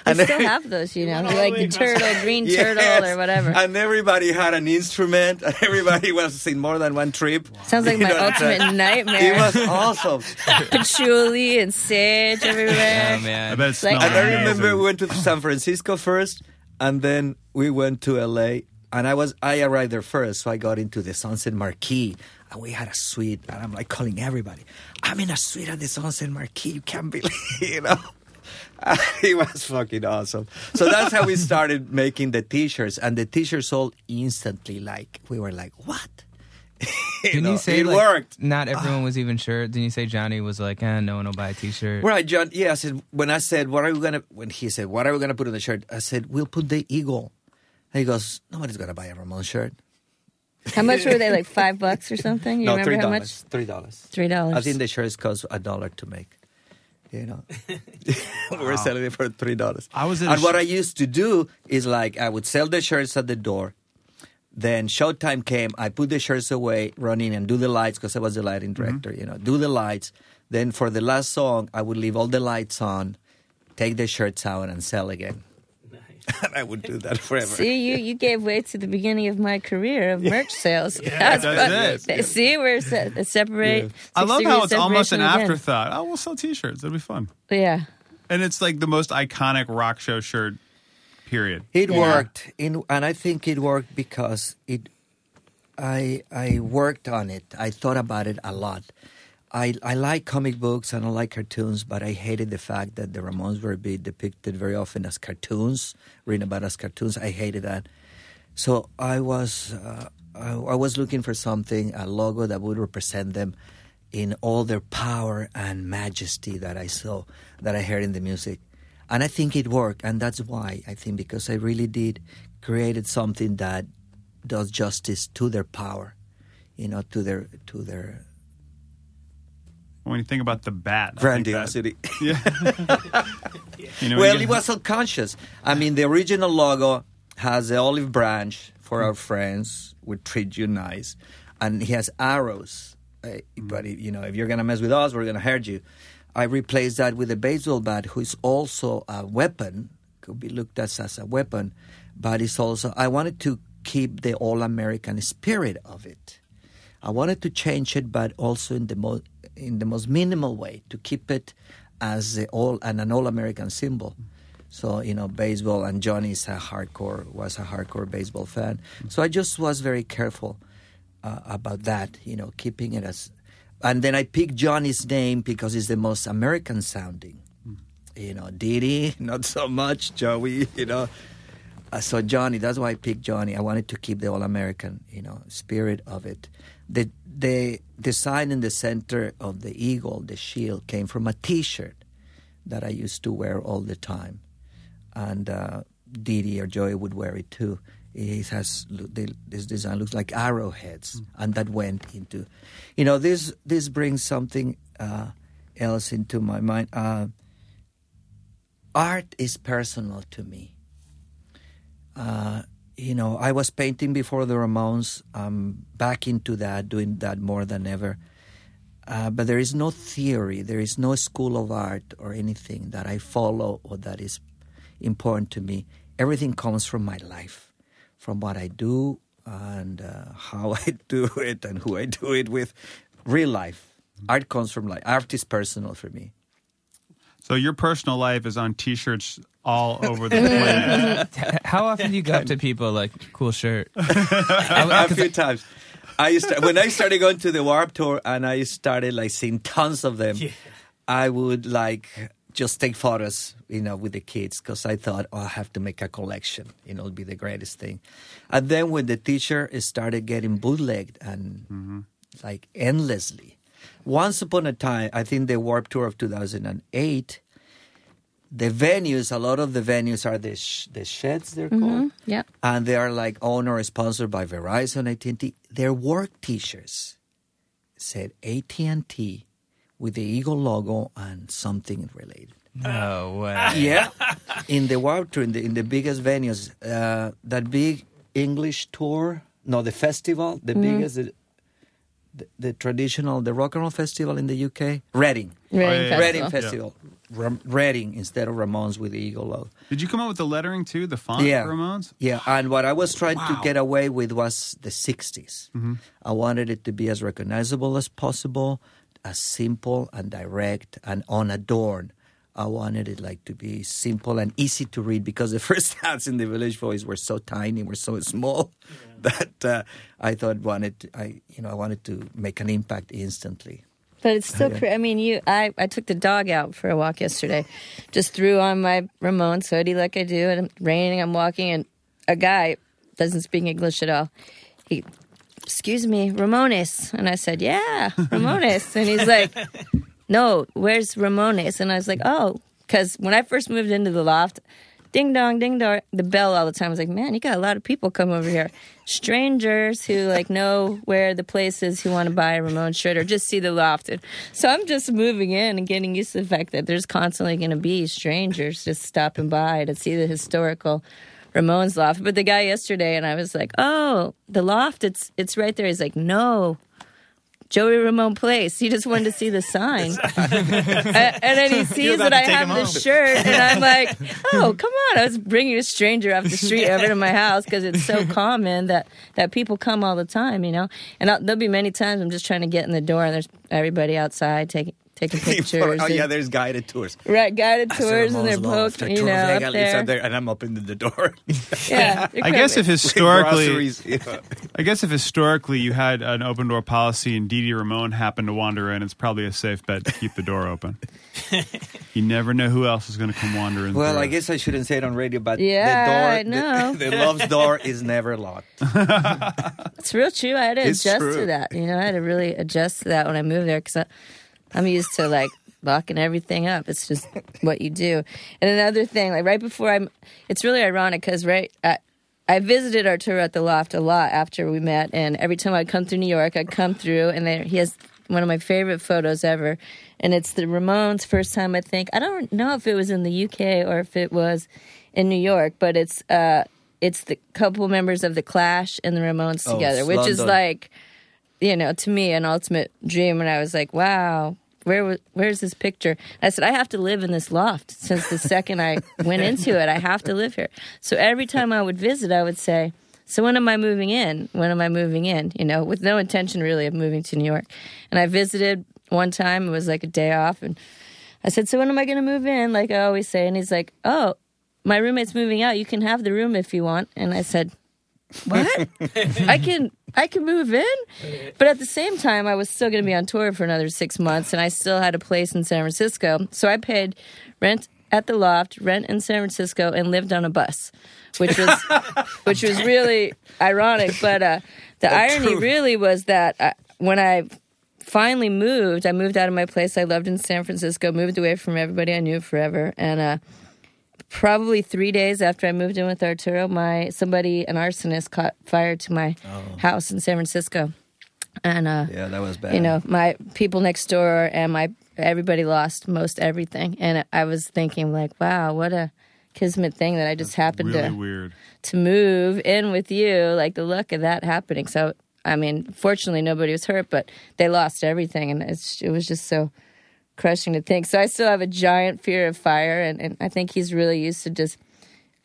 I [LAUGHS] still have those, you know, like the turtle, green turtle, Yes. or whatever. And everybody had an instrument, and everybody [LAUGHS] was in more than one trip. Sounds like You my know, ultimate It was awesome. Patchouli and sage everywhere. Oh I man. bet it Like- smelled And I remember we went to San Francisco first, and then we went to LA. And I was I arrived there first, so I got into the Sunset Marquis, and we had a suite. And I'm like calling everybody, "I'm in a suite at the Sunset Marquis. You can't believe, [LAUGHS] you know." [LAUGHS] it was fucking awesome. So that's how we started making the T-shirts, and the T-shirts sold instantly. Like we were like, "What?" [LAUGHS] Didn't know, you say it like, worked? Not everyone was even sure. Didn't you say Johnny was like, eh, no one will buy a T-shirt? Right, John. Yeah, I said when I said what are we gonna when he said what are we gonna put on the shirt, I said we'll put the eagle. And he goes, nobody's gonna buy a Ramone shirt. How much were they? Like [LAUGHS] five bucks or something? You no, remember three how dollars. much? Three dollars. Three dollars. I think the shirts cost a dollar to make. You know, [LAUGHS] we're selling it for three dollars. I was at a and what I used to do is like I would sell the shirts at the door. Then showtime came. I put the shirts away, run in and do the lights because I was the lighting Mm-hmm. director. You know, do the lights. Then for the last song, I would leave all the lights on, take the shirts out, and sell again. And [LAUGHS] I would do that forever. See, you, you gave way to the beginning of my career of merch sales. that's fun. it. [LAUGHS] See, we're se- uh, separate. I love how it's almost an separation again. afterthought. Oh, we'll sell T-shirts. That'd be fun. Yeah. And it's like the most iconic rock show shirt. Period. It Yeah. worked, in, and I think it worked because it. I I worked on it. I thought about it a lot. I I like comic books and I like cartoons, but I hated the fact that the Ramones were being depicted very often as cartoons, written about as cartoons. I hated that. So I was uh, I, I was looking for something, a logo that would represent them in all their power and majesty that I saw, that I heard in the music. And I think it worked, and that's why I think because I really did created something that does justice to their power, you know, to their to their When you think about the bat, I think that- grandiosity. [LAUGHS] [LAUGHS] You know, well, you it get- was subconscious. I mean, the original logo has the olive branch for our friends. We treat you nice, and he has arrows. Uh, But if, you know, if you're gonna mess with us, we're gonna hurt you. I replaced that with a baseball bat, who is also a weapon. Could be looked at as a weapon, but it's also. I wanted to keep the all-American spirit of it. I wanted to change it, but also in the most in the most minimal way to keep it as a all and an all American symbol. So you know, baseball and Johnny's a hardcore was a hardcore baseball fan. So I just was very careful uh, about that. You know, keeping it as. And then I picked Johnny's name because it's the most American sounding. You know, Dee Dee, [LAUGHS] not so much. Joey, you know. Uh, so Johnny, that's why I picked Johnny. I wanted to keep the all American, you know, spirit of it. The the design in the center of the eagle, the shield, came from a T-shirt that I used to wear all the time, and uh, Dee Dee or Joey would wear it too. It has this design looks like arrowheads, and that went into, you know, this this brings something uh, else into my mind. Uh, art is personal to me uh, you know, I was painting before the Ramones. I'm back into that, doing that more than ever. Uh, but there is no theory, there is no school of art or anything that I follow or that is important to me. Everything comes from my life, from what I do and uh, how [LAUGHS] I do it and who I do it with. Real life. Art comes from life. Art is personal for me. So your personal life is on T-shirts all over the [LAUGHS] planet. How often do you go up to people like, cool shirt? [LAUGHS] a few times. I used to, when I started going to the Warped Tour and I started like seeing tons of them, I would like just take photos, you know, with the kids because I thought, oh, I have to make a collection. You know, it'll be the greatest thing. And then when the teacher started getting bootlegged and mm-hmm. like endlessly, once upon a time, I think the Warped Tour of 2008. The venues, a lot of the venues are the sh- the sheds they're called Yeah. and they are like owned or sponsored by Verizon, AT&T. Their work T-shirts said AT&T with the Eagle logo and something related. No way. [LAUGHS] Yeah, in the Warped Tour, in the in the biggest venues, uh, that big English tour, no, the festival, the biggest, the, the, the traditional, the rock and roll festival in the UK, Reading, Reading oh, yeah, yeah. Reading Festival. Festival, Ram- Reading instead of Ramones with the Eagle logo. Did you come up with the lettering too? The font Yeah. for Ramones? Yeah, and what I was trying to get away with was the 60s. Mm-hmm. I wanted it to be as recognizable as possible, as simple and direct and unadorned. I wanted it like to be simple and easy to read because the [LAUGHS] first ads in the Village Voice were so tiny, were so small that uh, I thought wanted to, I you know I wanted to make an impact instantly. But it's still, [LAUGHS] cra- I mean, you. I, I took the dog out for a walk yesterday. Just threw on my Ramones hoodie like I do, and it's raining. I'm walking, and a guy doesn't speak English at all. He, excuse me, Ramones, and I said, yeah, [LAUGHS] Ramones, and he's like, no, where's Ramones? And I was like, oh, because when I first moved into the loft, ding dong, ding dong, the bell all the time. I was like, man, you got a lot of people come over here, strangers who like know where the place is who want to buy a Ramone shirt or just see the loft. And so I'm just moving in and getting used to the fact that there's constantly going to be strangers just stopping by to see the historical. Ramon's loft, but the guy yesterday, and I was like, "Oh, the loft, it's it's right there." He's like, "No, Joey Ramone Place. He just wanted to see the sign. [LAUGHS] and, and then he sees that I have this home. shirt, and I'm [LAUGHS] like, oh, come on. I was bringing a stranger off the street over to my house because it's so [LAUGHS] common that, that people come all the time, you know? And I'll, there'll be many times I'm just trying to get in the door, and there's everybody outside taking taking [LAUGHS] pictures. oh yeah, there's guided tours. right, guided tours, and they're Ramones poking, The you know, up there. there, and I'm up opening the [LAUGHS] door. Yeah, [LAUGHS] I guess if historically, yeah. I guess if historically you had an open door policy and Dee Ramone happened to wander in, it's probably a safe bet to keep the door open. you never know who else is going to come wandering. In. Well, through. I guess I shouldn't say it on radio, but Yeah, I the know. door, the, the love's door is never locked. It's real true. I had to It's adjust true. to that. You know, I had to really adjust to that when I moved there because I'm used to like locking everything up. It's just what you do. And another thing, like right before I'm, it's really ironic because right, I, I visited Arturo at the loft a lot after we met, and every time I'd come through New York, I'd come through, and there he has one of my favorite photos ever, and it's the Ramones' first time. I think I don't know if it was in the UK or if it was in New York, but it's uh, it's the couple members of the Clash and the Ramones Oh, together, which is like, you know, to me an ultimate dream. And I was like, wow. Where where's this picture? I said I have to live in this loft since the second I [LAUGHS] went into it. I have to live here. So every time I would visit, I would say, "So when am I moving in? When am I moving in?" You know, with no intention really of moving to New York. And I visited one time. It was like a day off, and I said, "So when am I going to move in?" Like I always say. And he's like, "Oh, my roommate's moving out. You can have the room if you want." And I said, "What? I can I can move in?" But at the same time, I was still going to be on tour for another 6 months and I still had a place in San Francisco. So I paid rent at the loft, rent in San Francisco and lived on a bus, which was [LAUGHS] which was really ironic, but uh the irony really was that uh, when I finally moved. I moved out of my place I loved in San Francisco, moved away from everybody I knew forever, and uh, probably three days after I moved in with Arturo, my somebody an arsonist caught fire to my house in San Francisco, and uh, Yeah, that was bad. you know my people next door and my everybody lost most everything, and I was thinking like, wow, what a kismet thing that I just happened really to weird. to move in with you, like the luck of that happening. So, I mean, fortunately, nobody was hurt, but they lost everything, and it's, it was just so crushing to think. So, I still have a giant fear of fire, and, and I think he's really used to just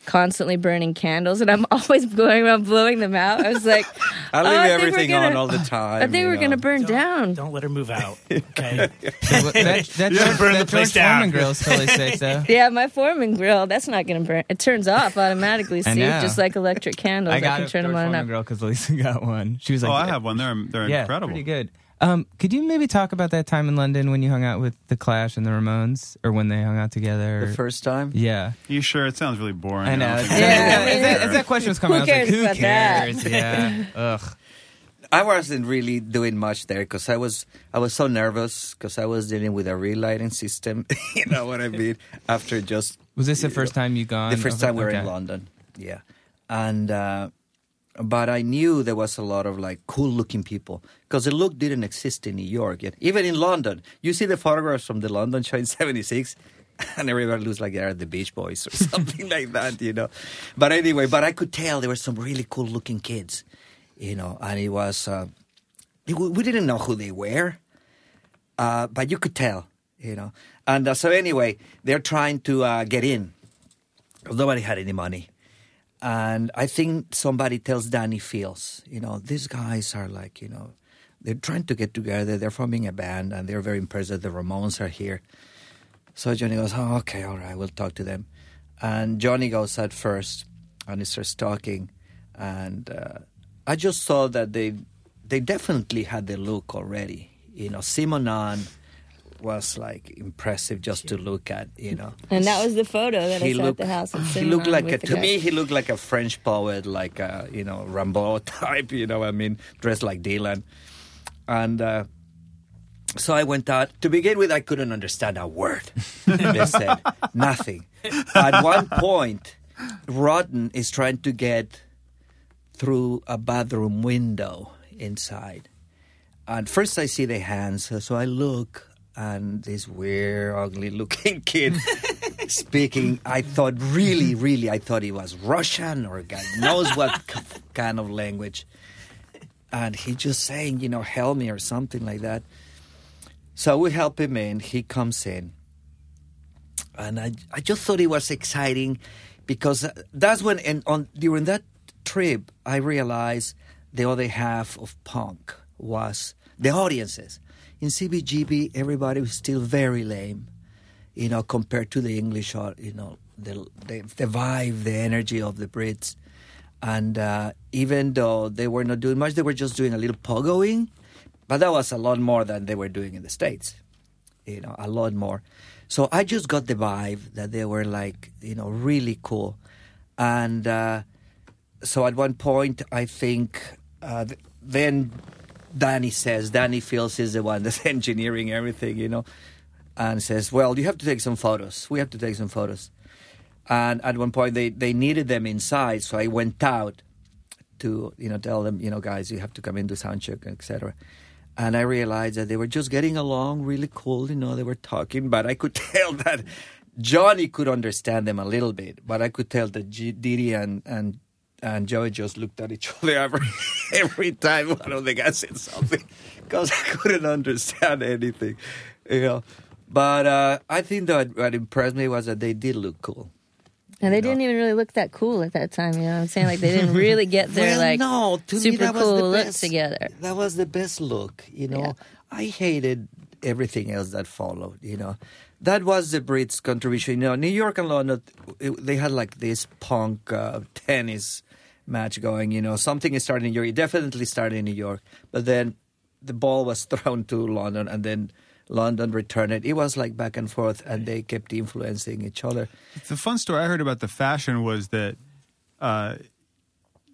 constantly burning candles, and I'm [LAUGHS] always going around blowing them out. I was like, I oh, leave I think we're everything gonna- on all the time. I think we're going to know. burn down. Don't let her move out. [LAUGHS] Okay. [LAUGHS] Well, that that, George, burn the that place George down. Foreman grill is totally safe though. Yeah, my Foreman grill, that's not going to burn. It turns off automatically, see, just like electric candles. I I, got can a turn George them on and Foreman off. grill because Lisa got one. She was oh, like, oh, I have one. They're they're yeah, incredible. pretty good. Um, could you maybe talk about that time in London when you hung out with the Clash and the Ramones, or when they hung out together? The first time? yeah. You sure? It sounds really boring. I know. don't [LAUGHS] It's- Yeah, as, that, as that question was coming, Who I was like, cares "Who about that?" Yeah. [LAUGHS] Ugh. I wasn't really doing much there because I was I was so nervous because I was dealing with a relighting system. [LAUGHS] you know what I mean? After just Was this the first time you gone? the first time we were in. London, yeah, and uh, but I knew there was a lot of like cool looking people because the look didn't exist in New York yet. Even in London, you see the photographs from the London show in '76, [LAUGHS] and everybody looks like they're the Beach Boys or [LAUGHS] something like that, you know. But anyway, but I could tell there were some really cool looking kids, you know, and it was uh, we didn't know who they were, uh, but you could tell, you know. And uh, so anyway, they're trying to uh, get in. Nobody had any money. And I think somebody tells Danny Fields, you know, these guys are like, you know, they're trying to get together. They're forming a band, and they're very impressed that the Ramones are here. So Johnny goes, oh, okay, all right, we'll talk to them. And Johnny goes at first, and he starts talking. And uh, I just saw that they they definitely had the look already. You know, Simonon was like impressive just to look at. You know, And that was the photo that I saw at the house. At he looked like a, to guy. me he looked like a French poet, like a you know Rimbaud [LAUGHS] type. You know, what I mean, dressed like Dylan, and. Uh, so I went out. To begin with, I couldn't understand a word [LAUGHS] they said. Nothing. At one point, Rotten is trying to get through a bathroom window inside. And first I see the hands, so I look, and this weird, ugly looking [LAUGHS] kid speaking. I thought, really, really, I thought he was Russian or God knows what [LAUGHS] kind of language. And he just saying, you know, help me or something like that. So we help him in. He comes in. And I, I just thought it was exciting because uh, that's when, and on during that trip, I realized the other half of punk was the audiences. In CBGB, everybody was still very lame, you know, compared to the English, or you know, the the, the vibe, the energy of the Brits. And uh, even though they were not doing much, they were just doing a little pogoing, but that was a lot more than they were doing in the states, you know, a lot more. So I just got the vibe that they were like, you know, really cool, and. Uh, so at one point, I think uh, th- then Danny says, Danny Fields is the one that's [LAUGHS] engineering everything, you know, and says, Well, you have to take some photos. We have to take some photos. And at one point, they, they needed them inside, so I went out to, you know, tell them, you know, guys, you have to come into sound check, etc. And I realized that they were just getting along really cool, you know, they were talking, but I could [LAUGHS] tell that Johnny could understand them a little bit, but I could tell that G- Dee Dee and, and and Joey just looked at each [LAUGHS] other every, every time one of the guys said something because I couldn't understand anything, you know. But uh, I think that what impressed me was that they did look cool. And they didn't even really look that cool at that time. You know what I'm saying? Like they didn't really get their well, like no, to me super that was the best. together. That was the best look, you know. Yeah. I hated everything else that followed, you know. That was the Brits' contribution. You know, New York and London, they had like this punk uh, tennis match going, you know. Something is starting in New York. It definitely started in New York. But then the ball was [LAUGHS] thrown to London and then London returned it. It was like back and forth and they kept influencing each other. The fun story I heard about the fashion was that uh,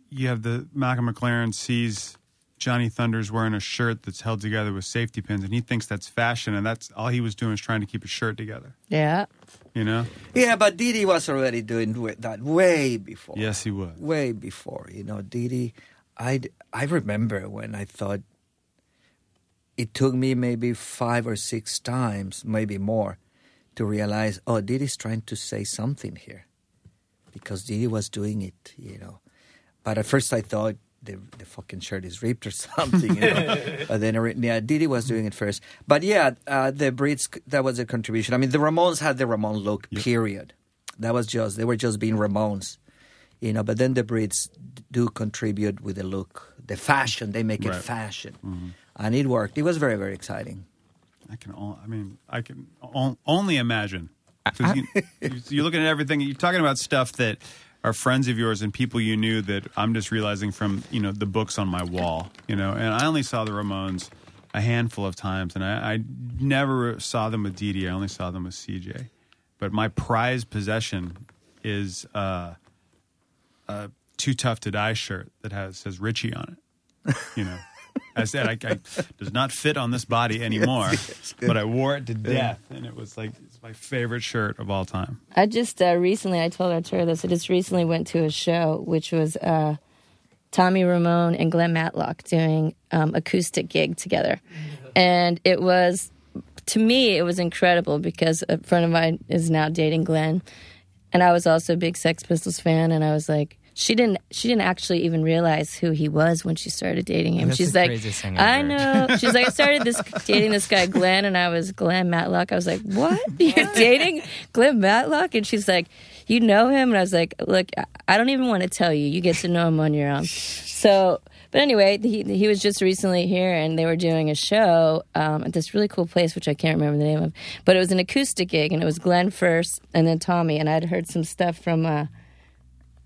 you have the Malcolm McLaren sees Johnny Thunders wearing a shirt that's held together with safety pins, and he thinks that's fashion, and that's all he was doing is trying to keep his shirt together. Yeah. You know? Yeah, but Dee Dee was already doing that way before. Yes, he was. way before. You know, Dee Dee, I I remember when I thought it took me maybe five or six times, maybe more, to realize, oh, Dee Dee's trying to say something here, because Dee Dee was doing it. You know, but at first I thought. The, the fucking shirt is ripped or [LAUGHS] something, you know. but [LAUGHS] then, yeah, Dee Dee was doing it first. But yeah, uh, the Brits, that was a contribution. I mean, the Ramones had the Ramone look, period. That was just, they were just being Ramones you know. But then the Brits do contribute with the look, the fashion. They make it Right. fashion, and it worked. It was very, very exciting. I can. All, I mean, I can o- only imagine. 'Cause you, you're looking at everything. You're talking about stuff that are friends of yours and people you knew that I'm just realizing from you know the books on my wall. You know, and I only saw the Ramones a handful of times, and I, I never saw them with Dee. I only saw them with CJ. But my prized possession is uh, a "Too Tough to Die" shirt that has says Richie on it. You know. [LAUGHS] I said I, I does not fit on this body anymore, but I wore it to death, and it was like it's my favorite shirt of all time. I just uh, recently, I told Arturo this. I just recently went to a show, which was uh, Tommy Ramone and Glenn Matlock doing um, acoustic gig together, and it was to me it was incredible because a friend of mine is now dating Glenn, and I was also a big Sex Pistols fan, and I was like. She didn't. She didn't actually even realize who he was when she started dating him. That's She's like, I've I heard." know. She's like, I started this [LAUGHS] dating this guy Glenn, and I was Glenn Matlock. I was like, what? [LAUGHS] You're dating Glenn Matlock? And she's like, you know him? And I was like, look, I- I don't even want to tell you. You get to know him on your own. So, but anyway, he he was just recently here, and they were doing a show um, at this really cool place, which I can't remember the name of. But it was an acoustic gig, and it was Glenn first, and then Tommy. And I'd heard some stuff from uh,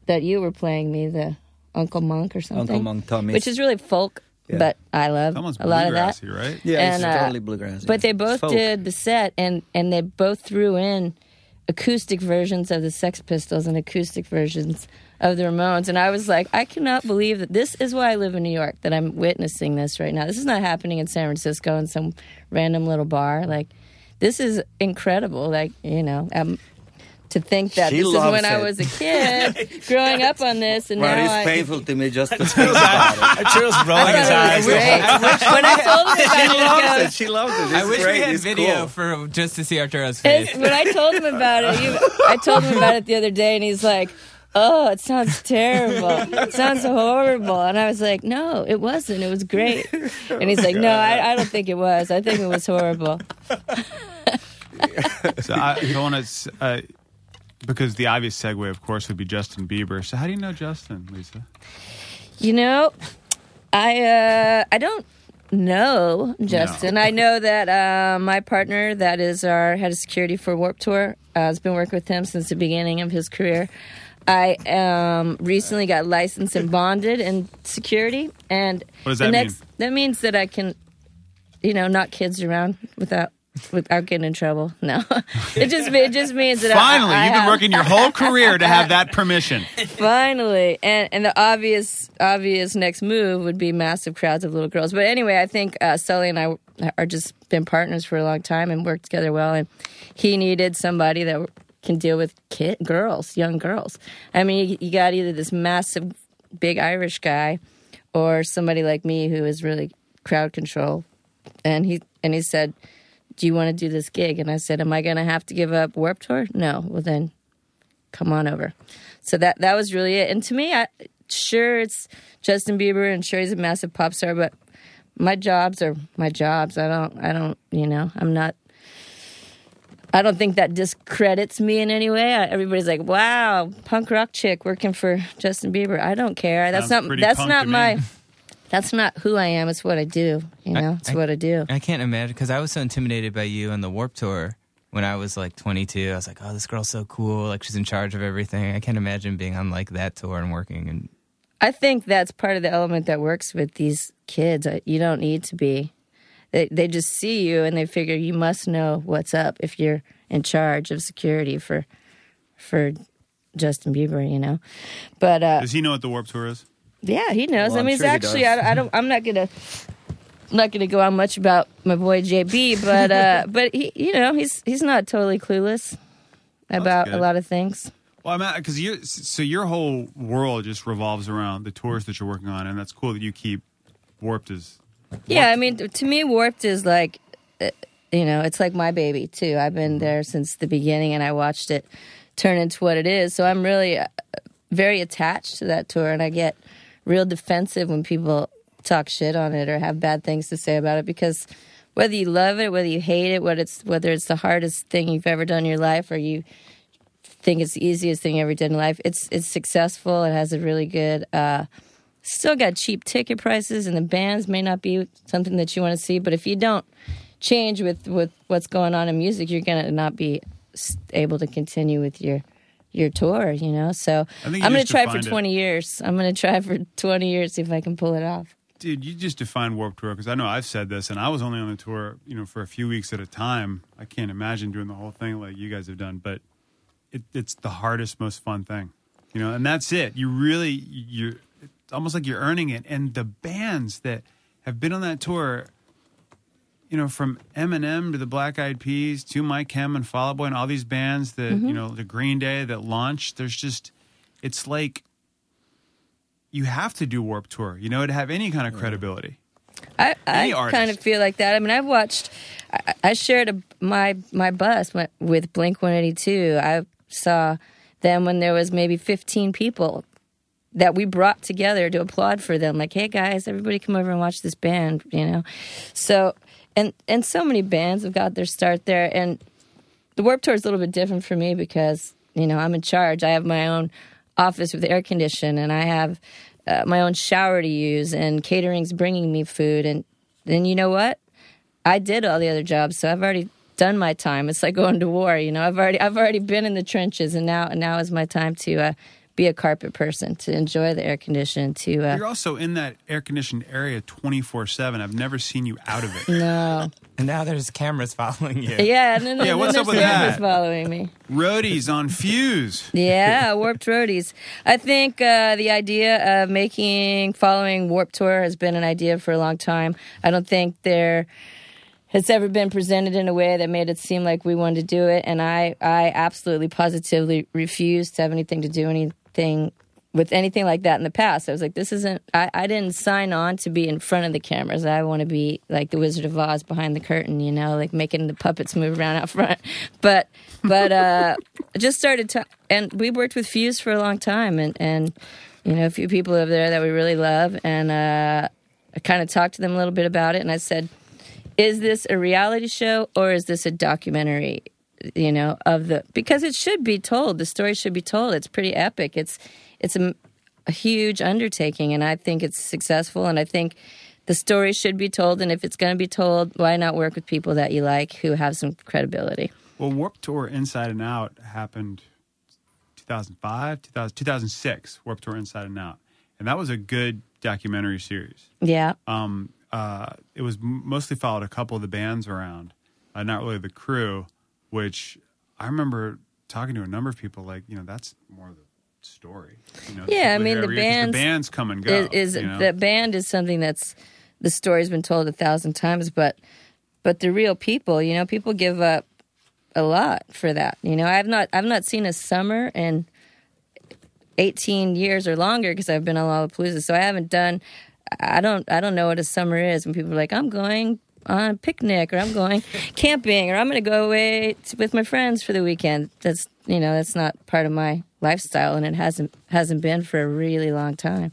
that you were playing me, the Uncle Monk or something, Uncle Monk Tommy. which is really folk. Yeah. But I love Almost a lot of that. right? yeah, and, it's uh, totally bluegrass. But yeah. they both did the set, and and they both threw in acoustic versions of the Sex Pistols and acoustic versions of the Ramones. And I was like, I cannot believe that this is why I live in New York. That I'm witnessing this right now. This is not happening in San Francisco in some random little bar. Like, this is incredible. Like, you know. Um, to think that She this is loves when I was a kid, [LAUGHS] growing up on this, and Well, now it's I, painful to me just to [LAUGHS] think about it. Chill's I rolling his thought eyes. when I told [LAUGHS] him about She it, he loves goes, it. She loves it. It's I wish great. we had it's video cool. for just to see Arturo's face. It's, when I told him about it, he, I told him about it the other day, and he's like, "Oh, it sounds terrible. It sounds horrible." And I was like, "No, it wasn't. It was great." And he's like, "No, I, I don't think it was. I think it was horrible." So I, I want to, uh, because the obvious segue, of course, would be Justin Bieber. So how do you know Justin, Lisa? You know, I uh, I don't know Justin. I know that uh, my partner, that is our head of security for Warped Tour, uh, has been working with him since the beginning of his career. I um, recently got licensed and bonded in security, and What does that next mean? that means that I can, you know, knock kids around without without getting in trouble. No, [LAUGHS] it just it just means that Finally, I, I you've been working your whole career to have that permission. [LAUGHS] Finally, and and the obvious obvious next move would be massive crowds of little girls. But anyway, I think uh, Sully and I are just been partners for a long time and worked together well. And he needed somebody that can deal with kid girls, young girls. I mean, you, you got either this massive big Irish guy or somebody like me who is really crowd control. And he and he said, "Do you want to do this gig?" And I said, "Am I going to have to give up Warped Tour?" No. Well, then come on over. So that that was really it. And to me, I sure it's Justin Bieber and sure he's a massive pop star, but my jobs are my jobs. I don't I don't you know I'm not. I don't think that discredits me in any way. I, everybody's like, "Wow, punk rock chick working for Justin Bieber." I don't care. That's Sounds not that's not my [LAUGHS] that's not who I am. It's what I do. You know, it's I- what I do. I can't imagine because I was so intimidated by you on the Warped Tour when I was like 22. I was like, oh, this girl's so cool. Like she's in charge of everything. I can't imagine being on like that tour and working. And I think that's part of the element that works with these kids. Uh, You don't need to be. They, they just see you and they figure you must know what's up if you're in charge of security for for Justin Bieber, you know. But uh, Does he know what the Warped Tour is? Yeah, he knows. Well, I mean, it's sure actually. I, I don't. I'm not gonna. I'm not gonna go on much about my boy JB, but uh, [LAUGHS] but he, you know, he's he's not totally clueless about a lot of things. Well, I'm because you so your whole world just revolves around the tours that you're working on, and that's cool that you keep Warped as Yeah, I mean, to me, Warped is like, uh, you know, it's like my baby too. I've been there since the beginning, and I watched it turn into what it is. So I'm really uh, very attached to that tour, and I get real defensive when people talk shit on it or have bad things to say about it because whether you love it, whether you hate it, whether it's whether it's the hardest thing you've ever done in your life, or you think it's the easiest thing you ever did in life, it's it's successful. It has a really good. Uh, still got cheap ticket prices and the bands may not be something that you want to see but if you don't change with with what's going on in music you're going to not be able to continue with your your tour you know so I think you i'm going to try for defined it. 20 years i'm going to try for 20 years see if i can pull it off Dude, you just define Warped Tour because I know I've said this, and I was only on the tour, you know, for a few weeks at a time. I can't imagine doing the whole thing like you guys have done, but it, it's the hardest, most fun thing, you know. And that's it. You really, you're it's almost like you're earning it. And the bands that have been on that tour, you know, from Eminem to the Black Eyed Peas to My Chem and Fall Out Boy and all these bands that Mm-hmm. you know, the Green Day that launched. There's just, it's like you have to do Warped Tour, you know, to have any kind of credibility. I, I kind of feel like that. I mean, I've watched. I, I shared a, my my bus went with Blink One Eighty Two. I saw them when there was maybe fifteen people that we brought together to applaud for them. Like, hey guys, everybody come over and watch this band. You know, so and and so many bands have got their start there. And the Warped Tour is a little bit different for me because you know I'm in charge. I have my own office with air condition, and I have uh, my own shower to use, and catering's bringing me food. And then you know what? I did all the other jobs, so I've already done my time. It's like going to war. You know, I've already I've already been in the trenches, and now and now is my time to. Uh, be a carpet person to enjoy the air condition to uh, You're also in that air conditioned area 24 7. I've never seen you out of it. no And now there's cameras following you. yeah and then, Yeah, and what's then up with cameras that? following me Roadies on Fuse. Yeah, Warped Roadies. I think uh, the idea of making following Warped Tour has been an idea for a long time. I don't think there has ever been presented in a way that made it seem like we wanted to do it, and I, I absolutely, positively refuse to have anything to do anything with anything like that in the past. I was like, this isn't. I, I didn't sign on to be in front of the cameras. I want to be like the Wizard of Oz behind the curtain, you know, like making the puppets move around out front. [LAUGHS] But but uh, I just started to, and we worked with Fuse for a long time, and and you know a few people over there that we really love, and uh, I kind of talked to them a little bit about it, and I said, is this a reality show or is this a documentary? You know, of the because it should be told. The story should be told. It's pretty epic. It's it's a, a huge undertaking, and I think it's successful. And I think the story should be told. And if it's going to be told, why not work with people that you like who have some credibility? Well, Warped Tour Inside and Out happened 2005, 2000, 2006, Warped Tour Inside and Out. And that was a good documentary series. Yeah, Um, uh, it was mostly followed a couple of the bands around, uh, not really the crew, which I remember talking to a number of people like, you know, that's more the story. You know, Yeah, I mean, the bands the bands come and go. is, is you know? the band is something that's the story's been told a thousand times, but but the real people, you know, people give up a lot for that. You know, I've not I've not seen a summer in eighteen years or longer because I've been on Lollapalooza, so I haven't done. I don't I don't know what a summer is when people are like I'm going on a picnic or I'm going camping or I'm going to go away with my friends for the weekend. That's you know that's not part of my lifestyle and it hasn't hasn't been for a really long time.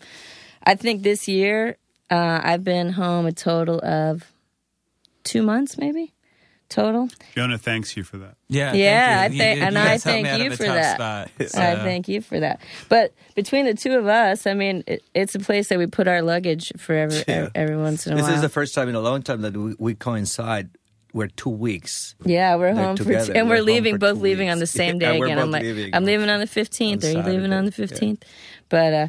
I think this year uh, I've been home a total of two months, maybe total. Jonah thanks you for that. Yeah, Yeah, thank you. I think- you, and you I guys helped me thank out you of for that. Spot, I thank you for that. But between the two of us, I mean, it, it's a place that we put our luggage for every, Yeah. every once in a This while. This is the first time in a long time that we, we coincide. We're two weeks. yeah, we're home for together. two, and We're we're, leaving, both two leaving on the [LAUGHS] same day we're again. I'm like, leaving I'm on- leaving on the 15th. on Are you leaving on the Saturday, 15th? But uh,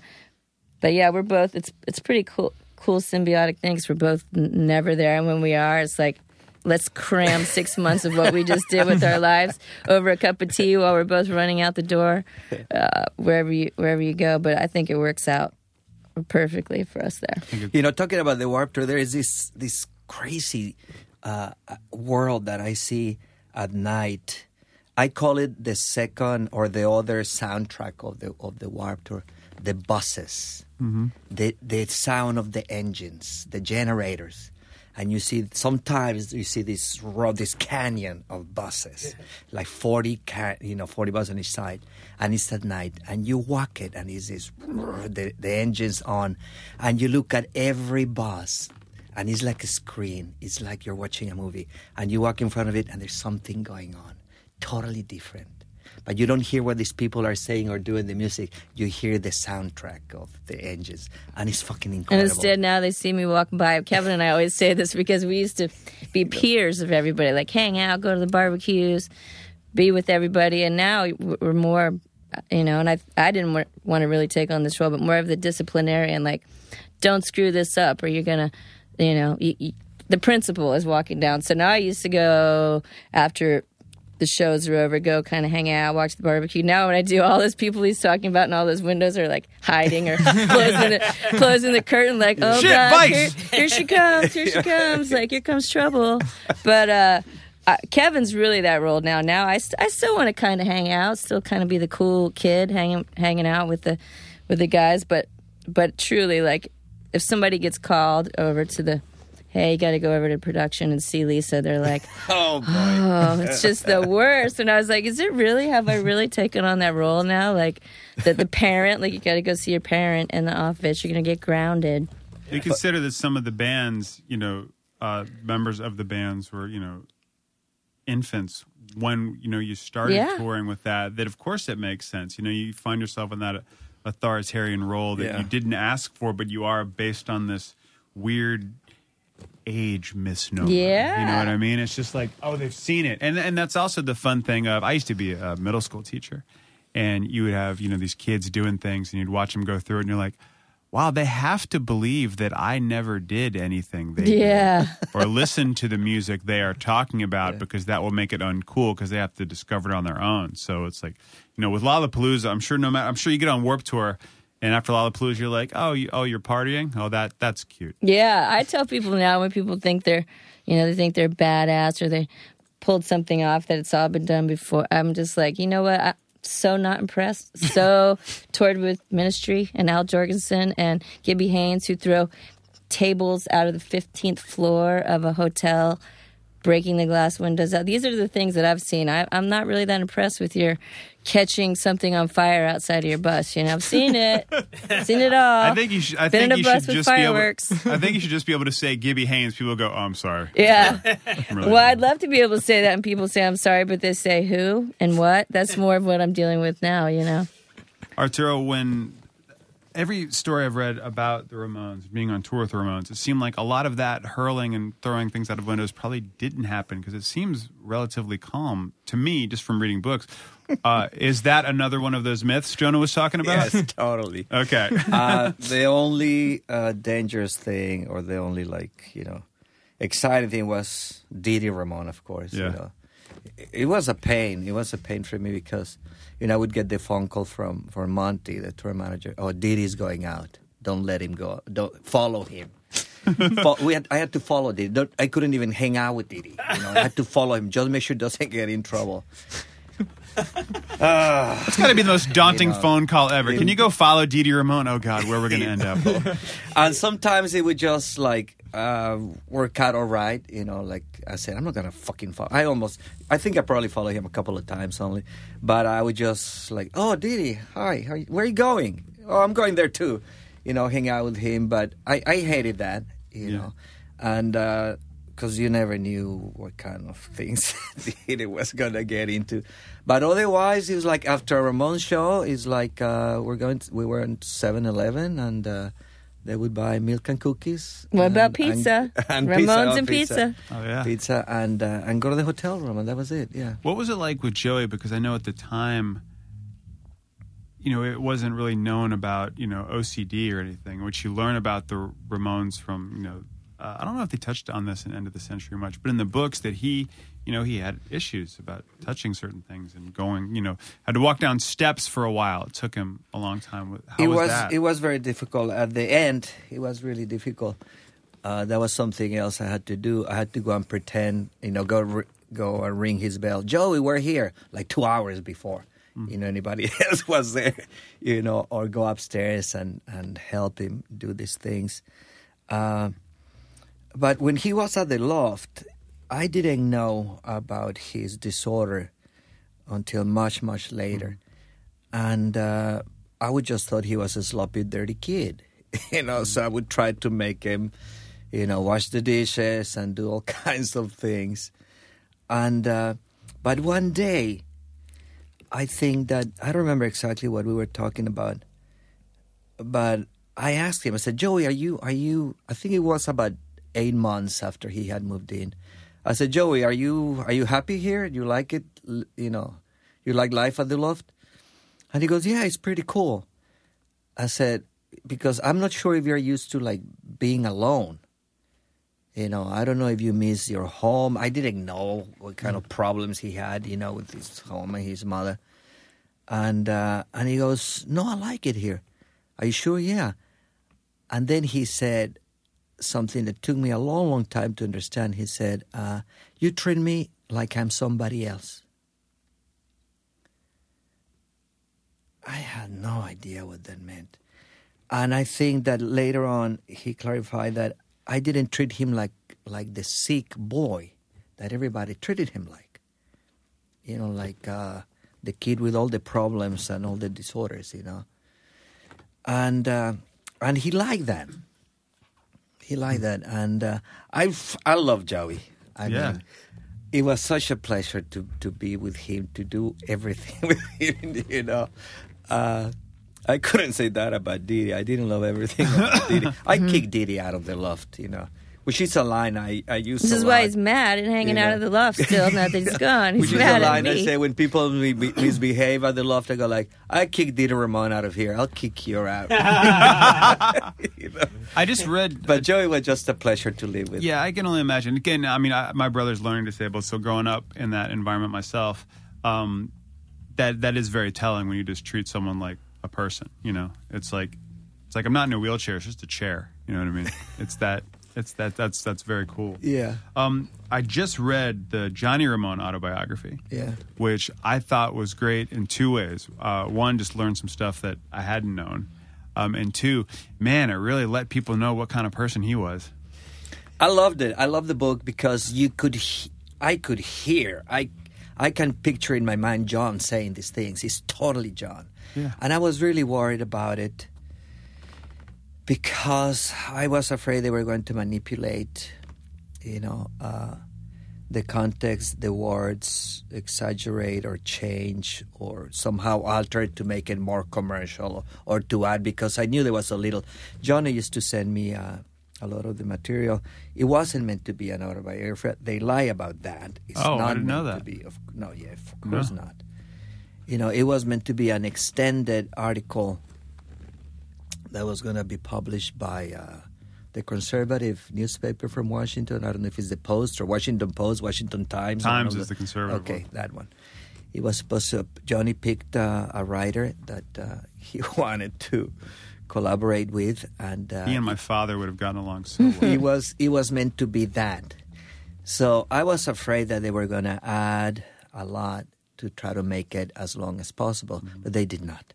but yeah, we're both. It's it's pretty cool, cool symbiotic things. We're both n- never there, and when we are, it's like. Let's cram six [LAUGHS] months of what we just did with our lives over a cup of tea while we're both running out the door, uh, wherever you wherever you go. But I think it works out perfectly for us there. You know, talking about the warped tour, there is this this crazy uh, world that I see at night. I call it the second or the other soundtrack of the of the warped tour. The buses, the the sound of the engines, the generators, and you see sometimes you see this road, this canyon of buses, like forty ca- you know forty buses on each side, and it's at night, and you walk it, and it's this the the engines on, and you look at every bus, and it's like a screen. It's like you're watching a movie, and you walk in front of it, and there's something going on, totally different. But you don't hear what these people are saying or doing the music. You hear the soundtrack of the engines, and it's fucking incredible. And instead, now they see me walking by. Kevin and I always say this because we used to be [LAUGHS] peers of everybody, like hang out, go to the barbecues, be with everybody. And now we're more, you know, and I I didn't want to really take on this role, but more of the disciplinarian, like don't screw this up or you're gonna, you know, you, you, the principal is walking down. So now I used to go after the shows are over, go kind of hang out, watch the barbecue. Now when I do all those people he's talking about and all those windows are like hiding or [LAUGHS] closing the closing the curtain like, oh Shit, god, here, here she comes, here she [LAUGHS] comes, like here comes trouble. But uh uh, Kevin's really that role now. Now I, st- I still want to kind of hang out, still kind of be the cool kid hanging hanging out with the with the guys, but but truly, like, if somebody gets called over to the, hey, you got to go over to production and see Lisa, they're like, [LAUGHS] Oh boy. oh, it's just the [LAUGHS] worst. And I was like, is it really? Have I really taken on that role now? Like, that the parent, like, you got to go see your parent in the office. You're going to get grounded. You consider that some of the bands, you know, uh, members of the bands were, you know, infants when you know you started Yeah. touring with that. That of course it makes sense. You know, you find yourself in that authoritarian role that Yeah. you didn't ask for, but you are based on this weird age misnomer. Yeah. you know what I mean. It's just like oh, they've seen it, and and that's also the fun thing of I used to be a middle school teacher, and you would have you know these kids doing things, and you'd watch them go through it, and you're like. Wow, they have to believe that I never did anything they did Yeah. [LAUGHS] or listen to the music they are talking about because that will make it uncool because they have to discover it on their own. So it's like, you know, with Lollapalooza, I'm sure no matter, I'm sure you get on Warped Tour, and after Lollapalooza, you're like, oh, you, oh, you're partying. Oh, that that's cute. Yeah, I tell people now when people think they're, you know, they think they're badass or they pulled something off that it's all been done before. I'm just like, you know what? I'm so not impressed. [LAUGHS] So toured with Ministry and Al Jourgensen and Gibby Haynes who throw tables out of the 15th floor of a hotel, breaking the glass windows out. These are the things that I've seen. I, I'm not really that impressed with your catching something on fire outside of your bus. You know, I've seen it, seen it all. I think you should. I Been in think a you bus should with just be able. [LAUGHS] I think you should just be able to say Gibby Haynes. People go, oh, I'm sorry. Yeah. [LAUGHS] [LAUGHS] Really Well, I'd love to be able to say that, and people say I'm sorry, but they say who and what. That's more of what I'm dealing with now. You know. Arturo, when every story I've read about the Ramones, being on tour with the Ramones, it seemed like a lot of that hurling and throwing things out of windows probably didn't happen because it seems relatively calm to me, just from reading books. [LAUGHS] Uh, is that another one of those myths Jonah was talking about? Yes, [LAUGHS] totally. Okay. uh, the only uh, dangerous thing, or the only like you know, exciting thing was Didi Ramone, of course. Yeah. You know, it, it was a pain. It was a pain for me because you know I would get the phone call from from Monte, the tour manager. Oh, Dee Dee's going out. Don't let him go. Don't follow him. [LAUGHS] Fo- we had, I had to follow Dee Dee. Don't, I couldn't even hang out with Dee Dee. You know, I had to follow him just make sure he doesn't get in trouble. [LAUGHS] Ah. It's got to be the most daunting You know. phone call ever. Can you go follow Didi Ramone? Oh, God, where we're going [LAUGHS] to end up? and sometimes it would just like uh, work out all right. You know, like I said, I'm not gonna fucking follow. I almost, I think I probably followed him a couple of times only, but I would just like, oh, Dee Dee, hi, how you, where are you going? Oh, I'm going there too. You know, hang out with him. But I, I hated that. You Yeah. know, and because you never knew what kind of [LAUGHS] things [LAUGHS] Dee Dee was gonna get into. But otherwise, it was like after a Ramone show, it's like uh, we're going. To, we were in 7-Eleven and. Uh, they would buy milk and cookies. What and- about pizza? And, and Ramones pizza, [LAUGHS] oh, and pizza. Oh, yeah. Pizza and uh, and go to the hotel room, and that was it. Yeah. What was it like with Joey? Because I know at the time, you know, it wasn't really known about, you know, OCD or anything, which you learn about the Ramones from, you know, uh, I don't know if they touched on this in End of the Century much, but in the books that he, you know, he had issues about touching certain things and going, you know, had to walk down steps for a while. It took him a long time. How it was, was that? it was very difficult at the end. It was really difficult. Uh, that was something else I had to do. I had to go and pretend, you know, go go and ring his bell. Joey, we're here. Like two hours before, you know, anybody [LAUGHS] else was there, you know, or go upstairs and and help him do these things. Uh, but when he was at the loft, I didn't know about his disorder until much much later and uh, I would just thought he was a sloppy, dirty kid, [LAUGHS] you know. So I would try to make him, you know, wash the dishes and do all [LAUGHS] kinds of things. And uh, but one day, I think that I don't remember exactly what we were talking about, but I asked him. I said, "Joey, are you are you?" I think it was about eight months after he had moved in. I said, "Joey, are you are you happy here? You like it? You know, you like life at the loft?" And he goes, Yeah, it's pretty cool. I said, Because I'm not sure if you're used to like being alone. You know, I don't know if you miss your home. I didn't know what kind of problems he had, you know, with his home and his mother. And uh, and he goes, No, I like it here. Are you sure? Yeah. And then he said something that took me a long, long time to understand. He said, uh, You treat me like I'm somebody else. I had no idea what that meant. and I think that later on he clarified that I didn't treat him like like the sick boy that everybody treated him like. You know, like uh, the kid with all the problems and all the disorders. You know, and uh, and he liked that. He liked that, and uh, I I love Joey. I Yeah. mean, it was such a pleasure to to be with him, to do everything [LAUGHS] with him. You know, uh, I couldn't say that about Dee Dee. I didn't love everything about Dee Dee. [LAUGHS] I kicked Dee Dee out of the loft. You know, which is a line I I use. This a is why lot. he's mad and hanging You out know. of the loft still. Now that he's gone, he's Which is a mad at line I say when people mi- mi- misbehave at the loft. I go like, "I kicked Dee Dee Ramone out of here. I'll kick you out." [LAUGHS] [LAUGHS] You know? I just read. But Joey was just a pleasure to live with. Yeah, I can only imagine. Again, I mean, I, my brother's learning disabled, so growing up in that environment myself, um, that that is very telling when you just treat someone like a person. You know, it's like it's like I'm not in a wheelchair; it's just a chair. You know what I mean? it's that. It's that. That's that's very cool. yeah, Um, I just read the Johnny Ramone autobiography. yeah. which I thought was great in two ways. Uh, one, just learned some stuff that I hadn't known, um, and two, man, it really let people know what kind of person he was. I loved it. I love the book because you could, he- I could hear. I, I can picture in my mind John saying these things. He's totally John, Yeah. and I was really worried about it because I was afraid they were going to manipulate, you know, uh, the context, the words, exaggerate or change or somehow alter it to make it more commercial or, to add because I knew there was a little. Johnny used to send me uh, a lot of the material. It wasn't meant to be an autobiography. They lie about that. It's Oh, I not didn't know that. to be. Of, no, yeah, of course not. You know, it was meant to be an extended article that was going to be published by uh, the conservative newspaper from Washington. I don't know if it's the Post or Washington Post, Washington Times. Times is the conservative Okay, one. that one. It was supposed to. Johnny picked uh, a writer that uh, [LAUGHS] he wanted to collaborate with, and uh, He and my father would have gotten along so [LAUGHS] well. it was it was meant to be that. So I was afraid that they were going to add a lot to try to make it as long as possible, but they did not.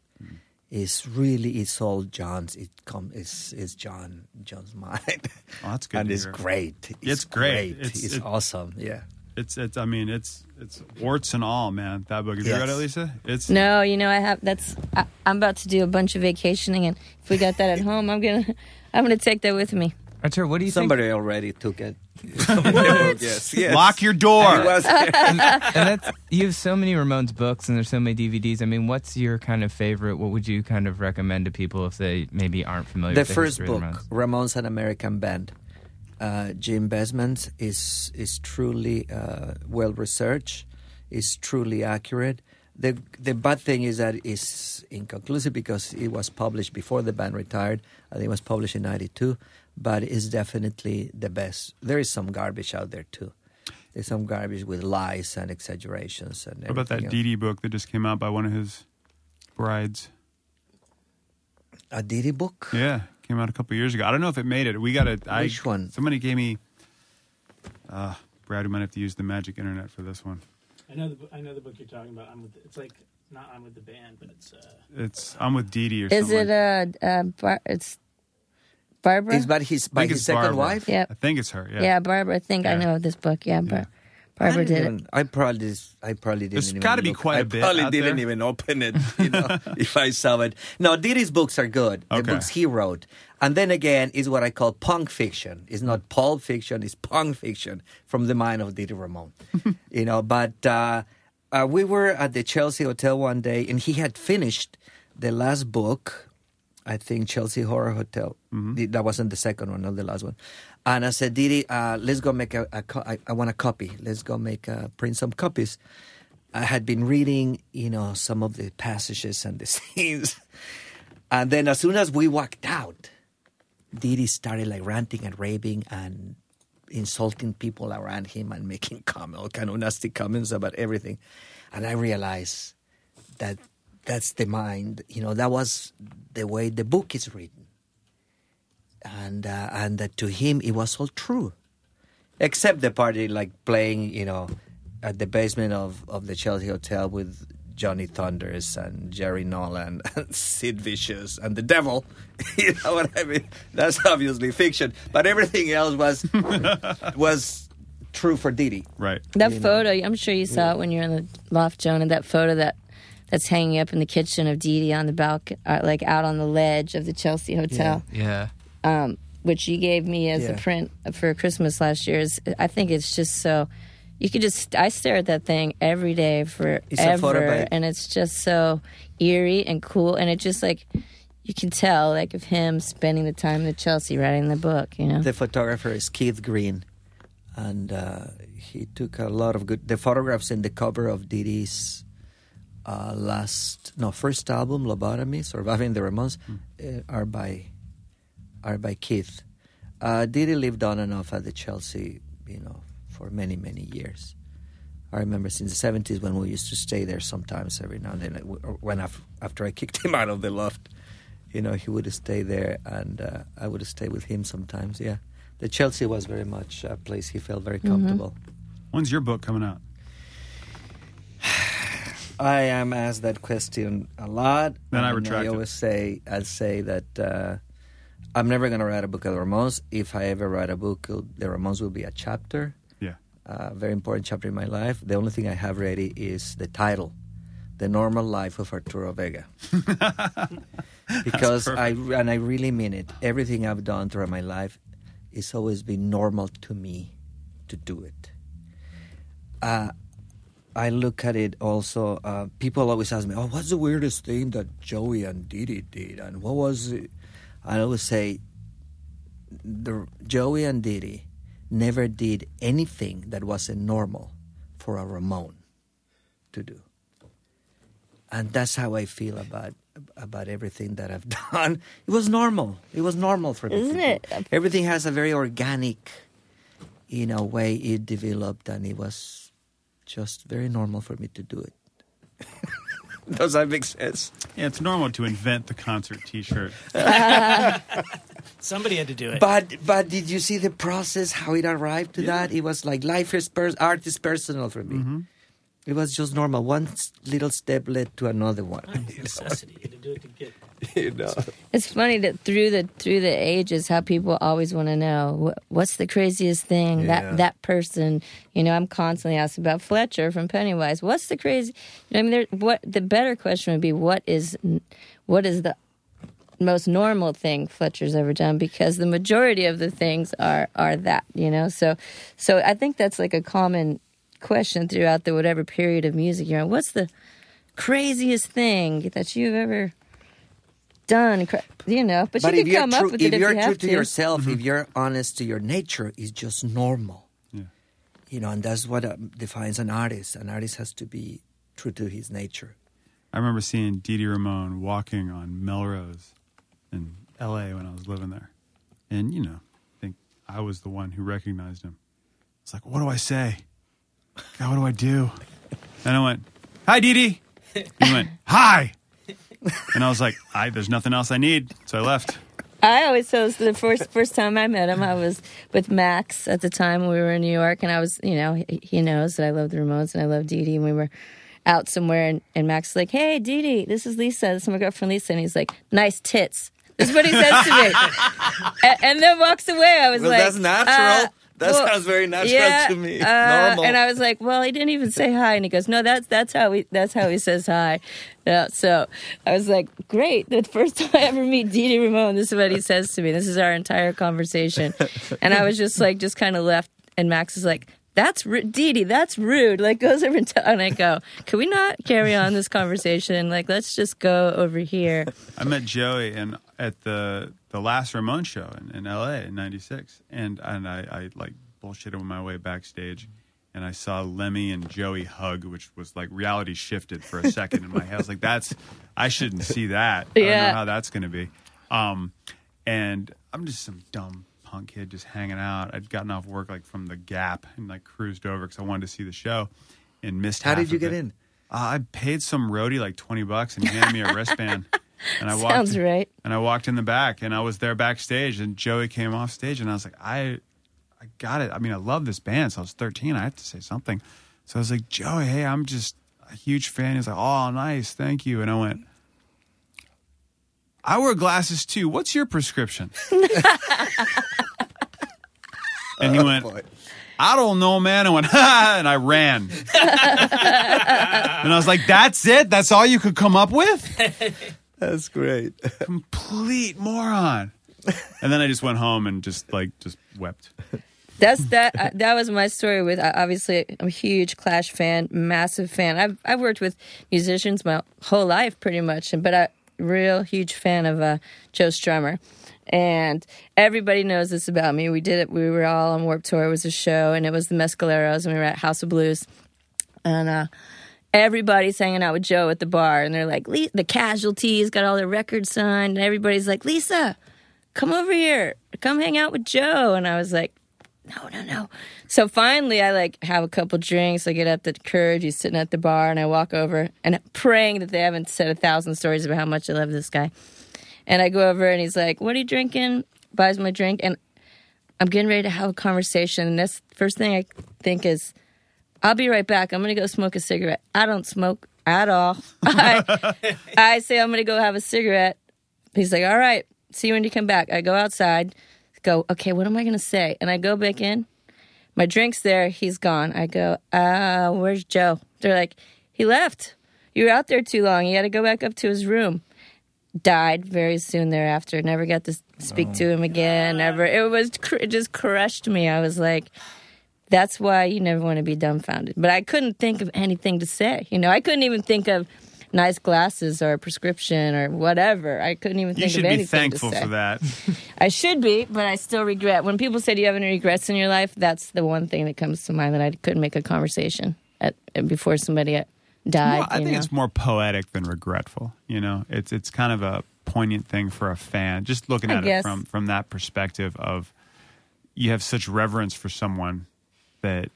It's really it's all John's. It come it's it's John John's [LAUGHS] mind, Oh, that's good and to it's hear. great. It's great. It's, It's- it- awesome. Yeah. It's it's. I mean, it's it's warts and all, man. That book. Have you Yes. read it, Lisa? It's No, you know I have. That's I, I'm about to do a bunch of vacationing, and if we got that at home, I'm gonna I'm gonna take that with me. Artur, what do you Somebody already took it. yes. Yes. lock your It door. was- [LAUGHS] think? And that's you have so many Ramones books, and there's so many DVDs. I mean, what's your kind of favorite? What would you kind of recommend to people if they maybe aren't familiar? the with the first history of book, Ramones? Ramones, an American Band. Uh, Jim Bessman is is truly uh, well researched, is truly accurate. The the bad thing is that it's inconclusive because it was published before the band retired. I think it was published in '92, but it's definitely the best. There is some garbage out there too. There's some garbage with lies and exaggerations and What about that everything Dee Dee book that just came out by one of his brides? A Dee Dee book. Yeah, came out a couple years ago. I don't know if it made it. We got to. Which one? Somebody gave me. Uh, Brad, we might have to use the magic internet for this one. I know the bu- I know the book you're talking about. I'm with. It's like not I'm with the band, but it's. Uh, It's I'm with Dee Dee or Is something. Is it like- uh, uh Bar- it's Barbara? It's by his by his second Barbara. wife. yeah, I think it's her. Yeah. yeah, Barbara. I think I Yeah. know this book. Yeah, Bar- Yeah. Barbara I did didn't it. even- I probably, I probably didn't. There's even gotta be look. quite a bit I probably out didn't there. even open it. You [LAUGHS] know, if I saw it. No, Dee Dee's books are good. The Okay. books he wrote, and then again, is what I call punk fiction. It's not pulp fiction. It's punk fiction from the mind of Dee Dee Ramone. [LAUGHS] you know, but uh, uh, we were at the Chelsea Hotel one day, and he had finished the last book. I think Chelsea Horror Hotel. The- That wasn't the second one, not the last one. And I said, Dee Dee, uh, let's go make a, a co- I, I want a copy. Let's go make a, print some copies. I had been reading, you know, some of the passages and the [LAUGHS] scenes, and then as soon as we walked out, Dee Dee started like ranting and raving and insulting people around him and making comment, all kind of nasty comments about everything. And I realized that that's the mind, you know, that was the way the book is written. And uh, and that to him it was all true. Except the party like playing, you know, at the basement of, of the Chelsea Hotel with Johnny Thunders and Jerry Nolan [LAUGHS] and Sid Vicious and the Devil. [LAUGHS] you know what I mean? That's obviously fiction, but everything else was [LAUGHS] was true for Dee Dee. Right. That you know. photo, I'm sure you saw it when you're in the loft, Jonah. That photo that that's hanging up in the kitchen of Dee Dee on the balcony, uh, like out on the ledge of the Chelsea Hotel, Yeah. um, which you gave me as Yeah. a print for Christmas last year. Is I think it's just so. You could just I stare at that thing every day It's a photo forever, and it's just so eerie and cool, and it just like you can tell like of him spending the time in the Chelsea writing the book. You know, The photographer is Keith Green, and uh, he took a lot of good. The photographs in the cover of Dee Dee's uh, last, no, first album, Lobotomy, Surviving the Ramones, uh, are by are by Keith. Uh, Dee Dee lived on and off at the Chelsea, you know, for many many years. I remember since the seventies when we used to stay there sometimes every now and then. When af- after I kicked [LAUGHS] him out of the loft, you know, he would stay there, and uh, I would stay with him sometimes. Yeah, the Chelsea was very much a place he felt very comfortable. When's your book coming out? I am asked that question a lot. Then I and retract I it. always say, I say that uh, I'm never going to write a book of the Ramones. If I ever write a book, the Ramones will be a chapter, Yeah. a very important chapter in my life. The only thing I have ready is the title, "The Normal Life of Arturo Vega," [LAUGHS] because I and I really mean it. Everything I've done throughout my life, it's always been normal to me to do it. Uh, I look at it also. Uh, people always ask me, "Oh, what's the weirdest thing that Joey and Dee Dee did?" And what was it? I always say, the Joey and Dee Dee never did anything that wasn't normal for a Ramone to do, and that's how I feel about about everything that I've [LAUGHS] done. It was normal. It was normal for me. Isn't it? Everything has a very organic, you know, way it developed, and it was just very normal for me to do it. [LAUGHS] Does that make sense? Yeah, it's normal to invent the concert T-shirt. [LAUGHS] Somebody had to do it. But but did you see the process how it arrived to that? It was like life is pers- art is personal for me. Mm-hmm. It was just normal. One little step led to another one. necessity. [LAUGHS] To do it to get. [LAUGHS] you know. It's funny that through the through the ages, how people always want to know what's the craziest thing Yeah. that that person. You know, I'm constantly asked about Fletcher from Pennywise. What's the crazy? You know, I mean, there, what the better question would be what is what is the most normal thing Fletcher's ever done? Because the majority of the things are are that. You know, so so I think that's like a common question throughout the whatever period of music you're in. What's the craziest thing that you've ever done? You know, but, But you if can you're come true, up with if it if you're you true to to. yourself, if you're honest to your nature, it's just normal. Yeah. You know, and that's what uh, defines an artist. An artist has to be true to his nature. I remember seeing Dee Dee Ramone walking on Melrose in L.A. when I was living there, and you know, I think I was the one who recognized him. It's like, what do I say? God, what do I do? And I went, "Hi, Dee Dee." He went, "Hi," and I was like, "I there's nothing else I need," so I left. I always so the first first time I met him, I was with Max at the time we were in New York, and I was, you know, he, he knows that I love the Ramones and I love Dee Dee, and we were out somewhere, and, and Max was like, "Hey, Dee Dee, this is Lisa. This is my girlfriend Lisa," and he's like, "Nice tits." This is what he says to me, [LAUGHS] and, and then walks away. I was Well, like, that's natural. uh, that well, sounds very natural yeah, to me. uh, normal. And I was like, well, he didn't even say hi. And he goes, no, that's that's how he that's how he says hi. Yeah, so I was like, great. The first [LAUGHS] time I ever meet Dee Dee Ramone, this is what he says to me. This is our entire conversation. And I was just like, just kind of left. And Max is like, that's rude. Dee Dee, that's rude. Like goes over and, t- and I go, can we not carry on this conversation? Like, let's just go over here. I met Joey and at the the last Ramone show in, in L.A. in '96, and and I, I like bullshitted on my way backstage, and I saw Lemmy and Joey hug, which was like reality shifted for a second in my head. I was like, "That's I shouldn't see that. I don't Yeah. know how that's going to be." Um, and I'm just some dumb punk kid just hanging out. I'd gotten off work like from the Gap and like cruised over because I wanted to see the show, and missed. How half did you of get it. in? Uh, I paid some roadie like twenty bucks and he handed me a wristband. [LAUGHS] And I [LAUGHS] walked Sounds right. and I walked in the back and I was there backstage and Joey came off stage and I was like, I I got it. I mean, I love this band. So I was 13. I had to say something. So I was like, Joey, hey, I'm just a huge fan. He's like, oh, nice, thank you. And I went, I wear glasses too. What's your prescription? [LAUGHS] and he oh, went, I don't know, man. I went, [LAUGHS] ha, and I ran. and I was like, that's it? That's all you could come up with? That's great. Complete moron. And then I just went home and just like, just wept. That's that. uh, that was my story with. Uh, obviously, I'm a huge Clash fan, massive fan. I've I've worked with musicians my whole life, pretty much, but a real huge fan of uh, Joe Strummer. And everybody knows this about me. We did it. We were all on Warped Tour. It was a show, and it was the Mescaleros, and we were at House of Blues, and uh, everybody's hanging out with Joe at the bar, and they're like, "Le- the Casualties got all their records signed, and everybody's like, Lisa, come over here, come hang out with Joe, and I was like no, no, no. So finally, I like have a couple drinks. I get up the courage. He's sitting at the bar, and I walk over and praying that they haven't said a thousand stories about how much I love this guy. And I go over, and he's like, "What are you drinking?" Buys my drink, and I'm getting ready to have a conversation. And this first thing I think is, "I'll be right back. I'm gonna go smoke a cigarette." I don't smoke at all. [LAUGHS] [LAUGHS] I, I say I'm gonna go have a cigarette. He's like, "All right, see you when you come back." I go outside go, okay, what am I going to say? And I go back in. My drink's there. He's gone. I go, uh, where's Joe? They're like, he left. You were out there too long. He had to go back up to his room. Died very soon thereafter. Never got to speak to him again. Never. It was, cr- it just crushed me. I was like, that's why you never want to be dumbfounded. But I couldn't think of anything to say. You know, I couldn't even think of nice glasses or a prescription or whatever. I couldn't even You think should of be anything thankful to say. for that. [LAUGHS] I should be, but I still regret. When people say, "Do you have any regrets in your life?" That's the one thing that comes to mind that I couldn't make a conversation at before somebody uh, died. Well, I you think know? it's more poetic than regretful. You know, it's it's kind of a poignant thing for a fan. Just looking at it from from that perspective of you have such reverence for someone that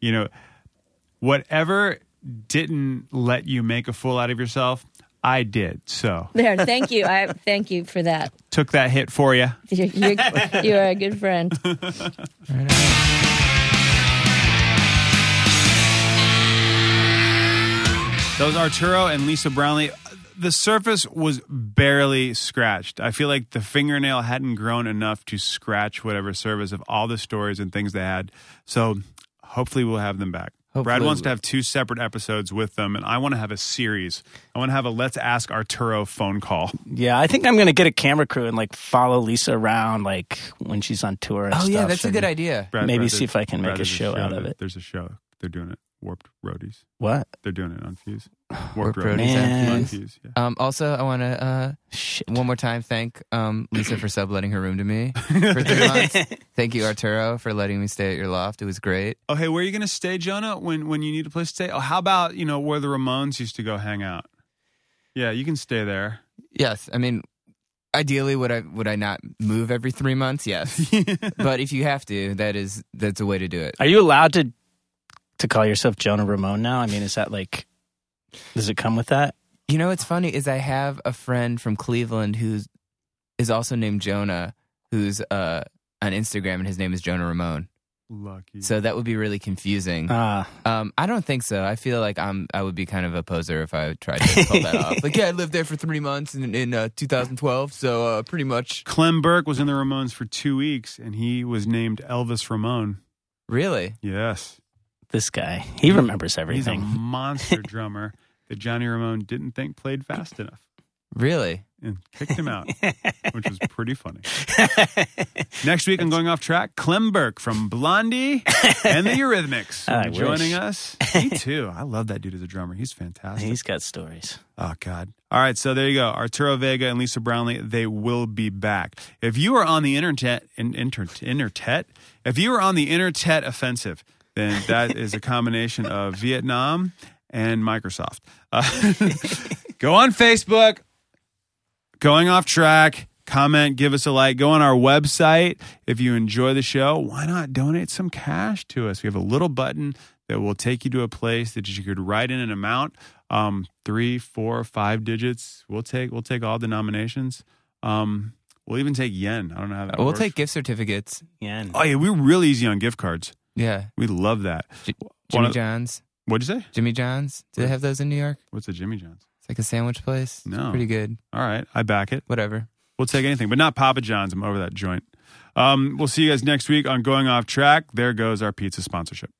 you know whatever didn't let you make a fool out of yourself, I did. So there. Thank you. I thank you for that. took that hit for you. You're, you're, you are a good friend. [LAUGHS] Those was Arturo and Lisa Brownlee. The surface was barely scratched. I feel like the fingernail hadn't grown enough to scratch whatever surface of all the stories and things they had. So hopefully we'll have them back. Brad wants to have two separate episodes with them, and I want to have a series. I want to have a Let's Ask Arturo phone call. Yeah, I think I'm gonna get a camera crew and like follow Lisa around like when she's on tour. And Oh yeah, stuff, that's a good idea. Brad, Maybe Brad, see if I can make a there's show out of it. There's a show. They're doing it. Warped Roadies. What? They're doing it on Fuse. Warped Roadies. Roadies on On Fuse. Fuse, yeah. Um, also, I want to uh, one more time thank um, Lisa for subletting her room to me for three [LAUGHS] months. Thank you, Arturo, for letting me stay at your loft. It was great. Oh, hey, where are you going to stay, Jonah? When when you need a place to stay? Oh, how about you know where the Ramones used to go hang out? Yeah, you can stay there. Yes, I mean, ideally, would I would I not move every three months? Yes, [LAUGHS] but if you have to, that is that's a way to do it. Are you allowed to to call yourself Jonah Ramone now? I mean, is that like? Does it come with that? You know what's funny is I have a friend from Cleveland who's is also named Jonah, who's uh, on Instagram, and his name is Jonah Ramone. Lucky. So that would be really confusing. Ah, Um, I don't think so. I feel like I'm. I would be kind of a poser if I tried to pull that off. [LAUGHS] Like, yeah, I lived there for three months in in uh, 2012, so uh, pretty much. Clem Burke was in the Ramones for two weeks, and he was named Elvis Ramone. Really? Yes, this guy. He remembers everything. he's a monster [LAUGHS] drummer that Johnny Ramone didn't think played fast enough Really? and kicked him out, which was pretty funny. [LAUGHS] Next week, I'm going off track. Clem Burke from Blondie and the Eurythmics [LAUGHS] I joining wish. us. Me too. I love that dude as a drummer. He's fantastic. He's got stories. Oh God! All right, so there you go. Arturo Vega and Lisa Brownlee. They will be back. If you are on the internet, in, inter, internet, if you are on the internet offensive, then that is a combination of Vietnam and Microsoft. Uh, [LAUGHS] go on Facebook. Going off track. Comment, give us a like. Go on our website if you enjoy the show. Why not donate some cash to us? We have a little button that will take you to a place that you could write in an amount um, three, four, five digits. We'll take we'll take all denominations. Um, we'll even take yen. I don't know how that we'll works. take gift certificates. Yen. Oh yeah, we're really easy on gift cards. Yeah, We love that. J- Jimmy of- John's. What'd you say? Jimmy John's. Do they have those in New York? What's a Jimmy John's? It's like a sandwich place. It's No. pretty good. All right, I back it. Whatever. We'll take anything, but not Papa John's. I'm over that joint. Um, we'll see you guys next week on Going Off Track. There goes our pizza sponsorship.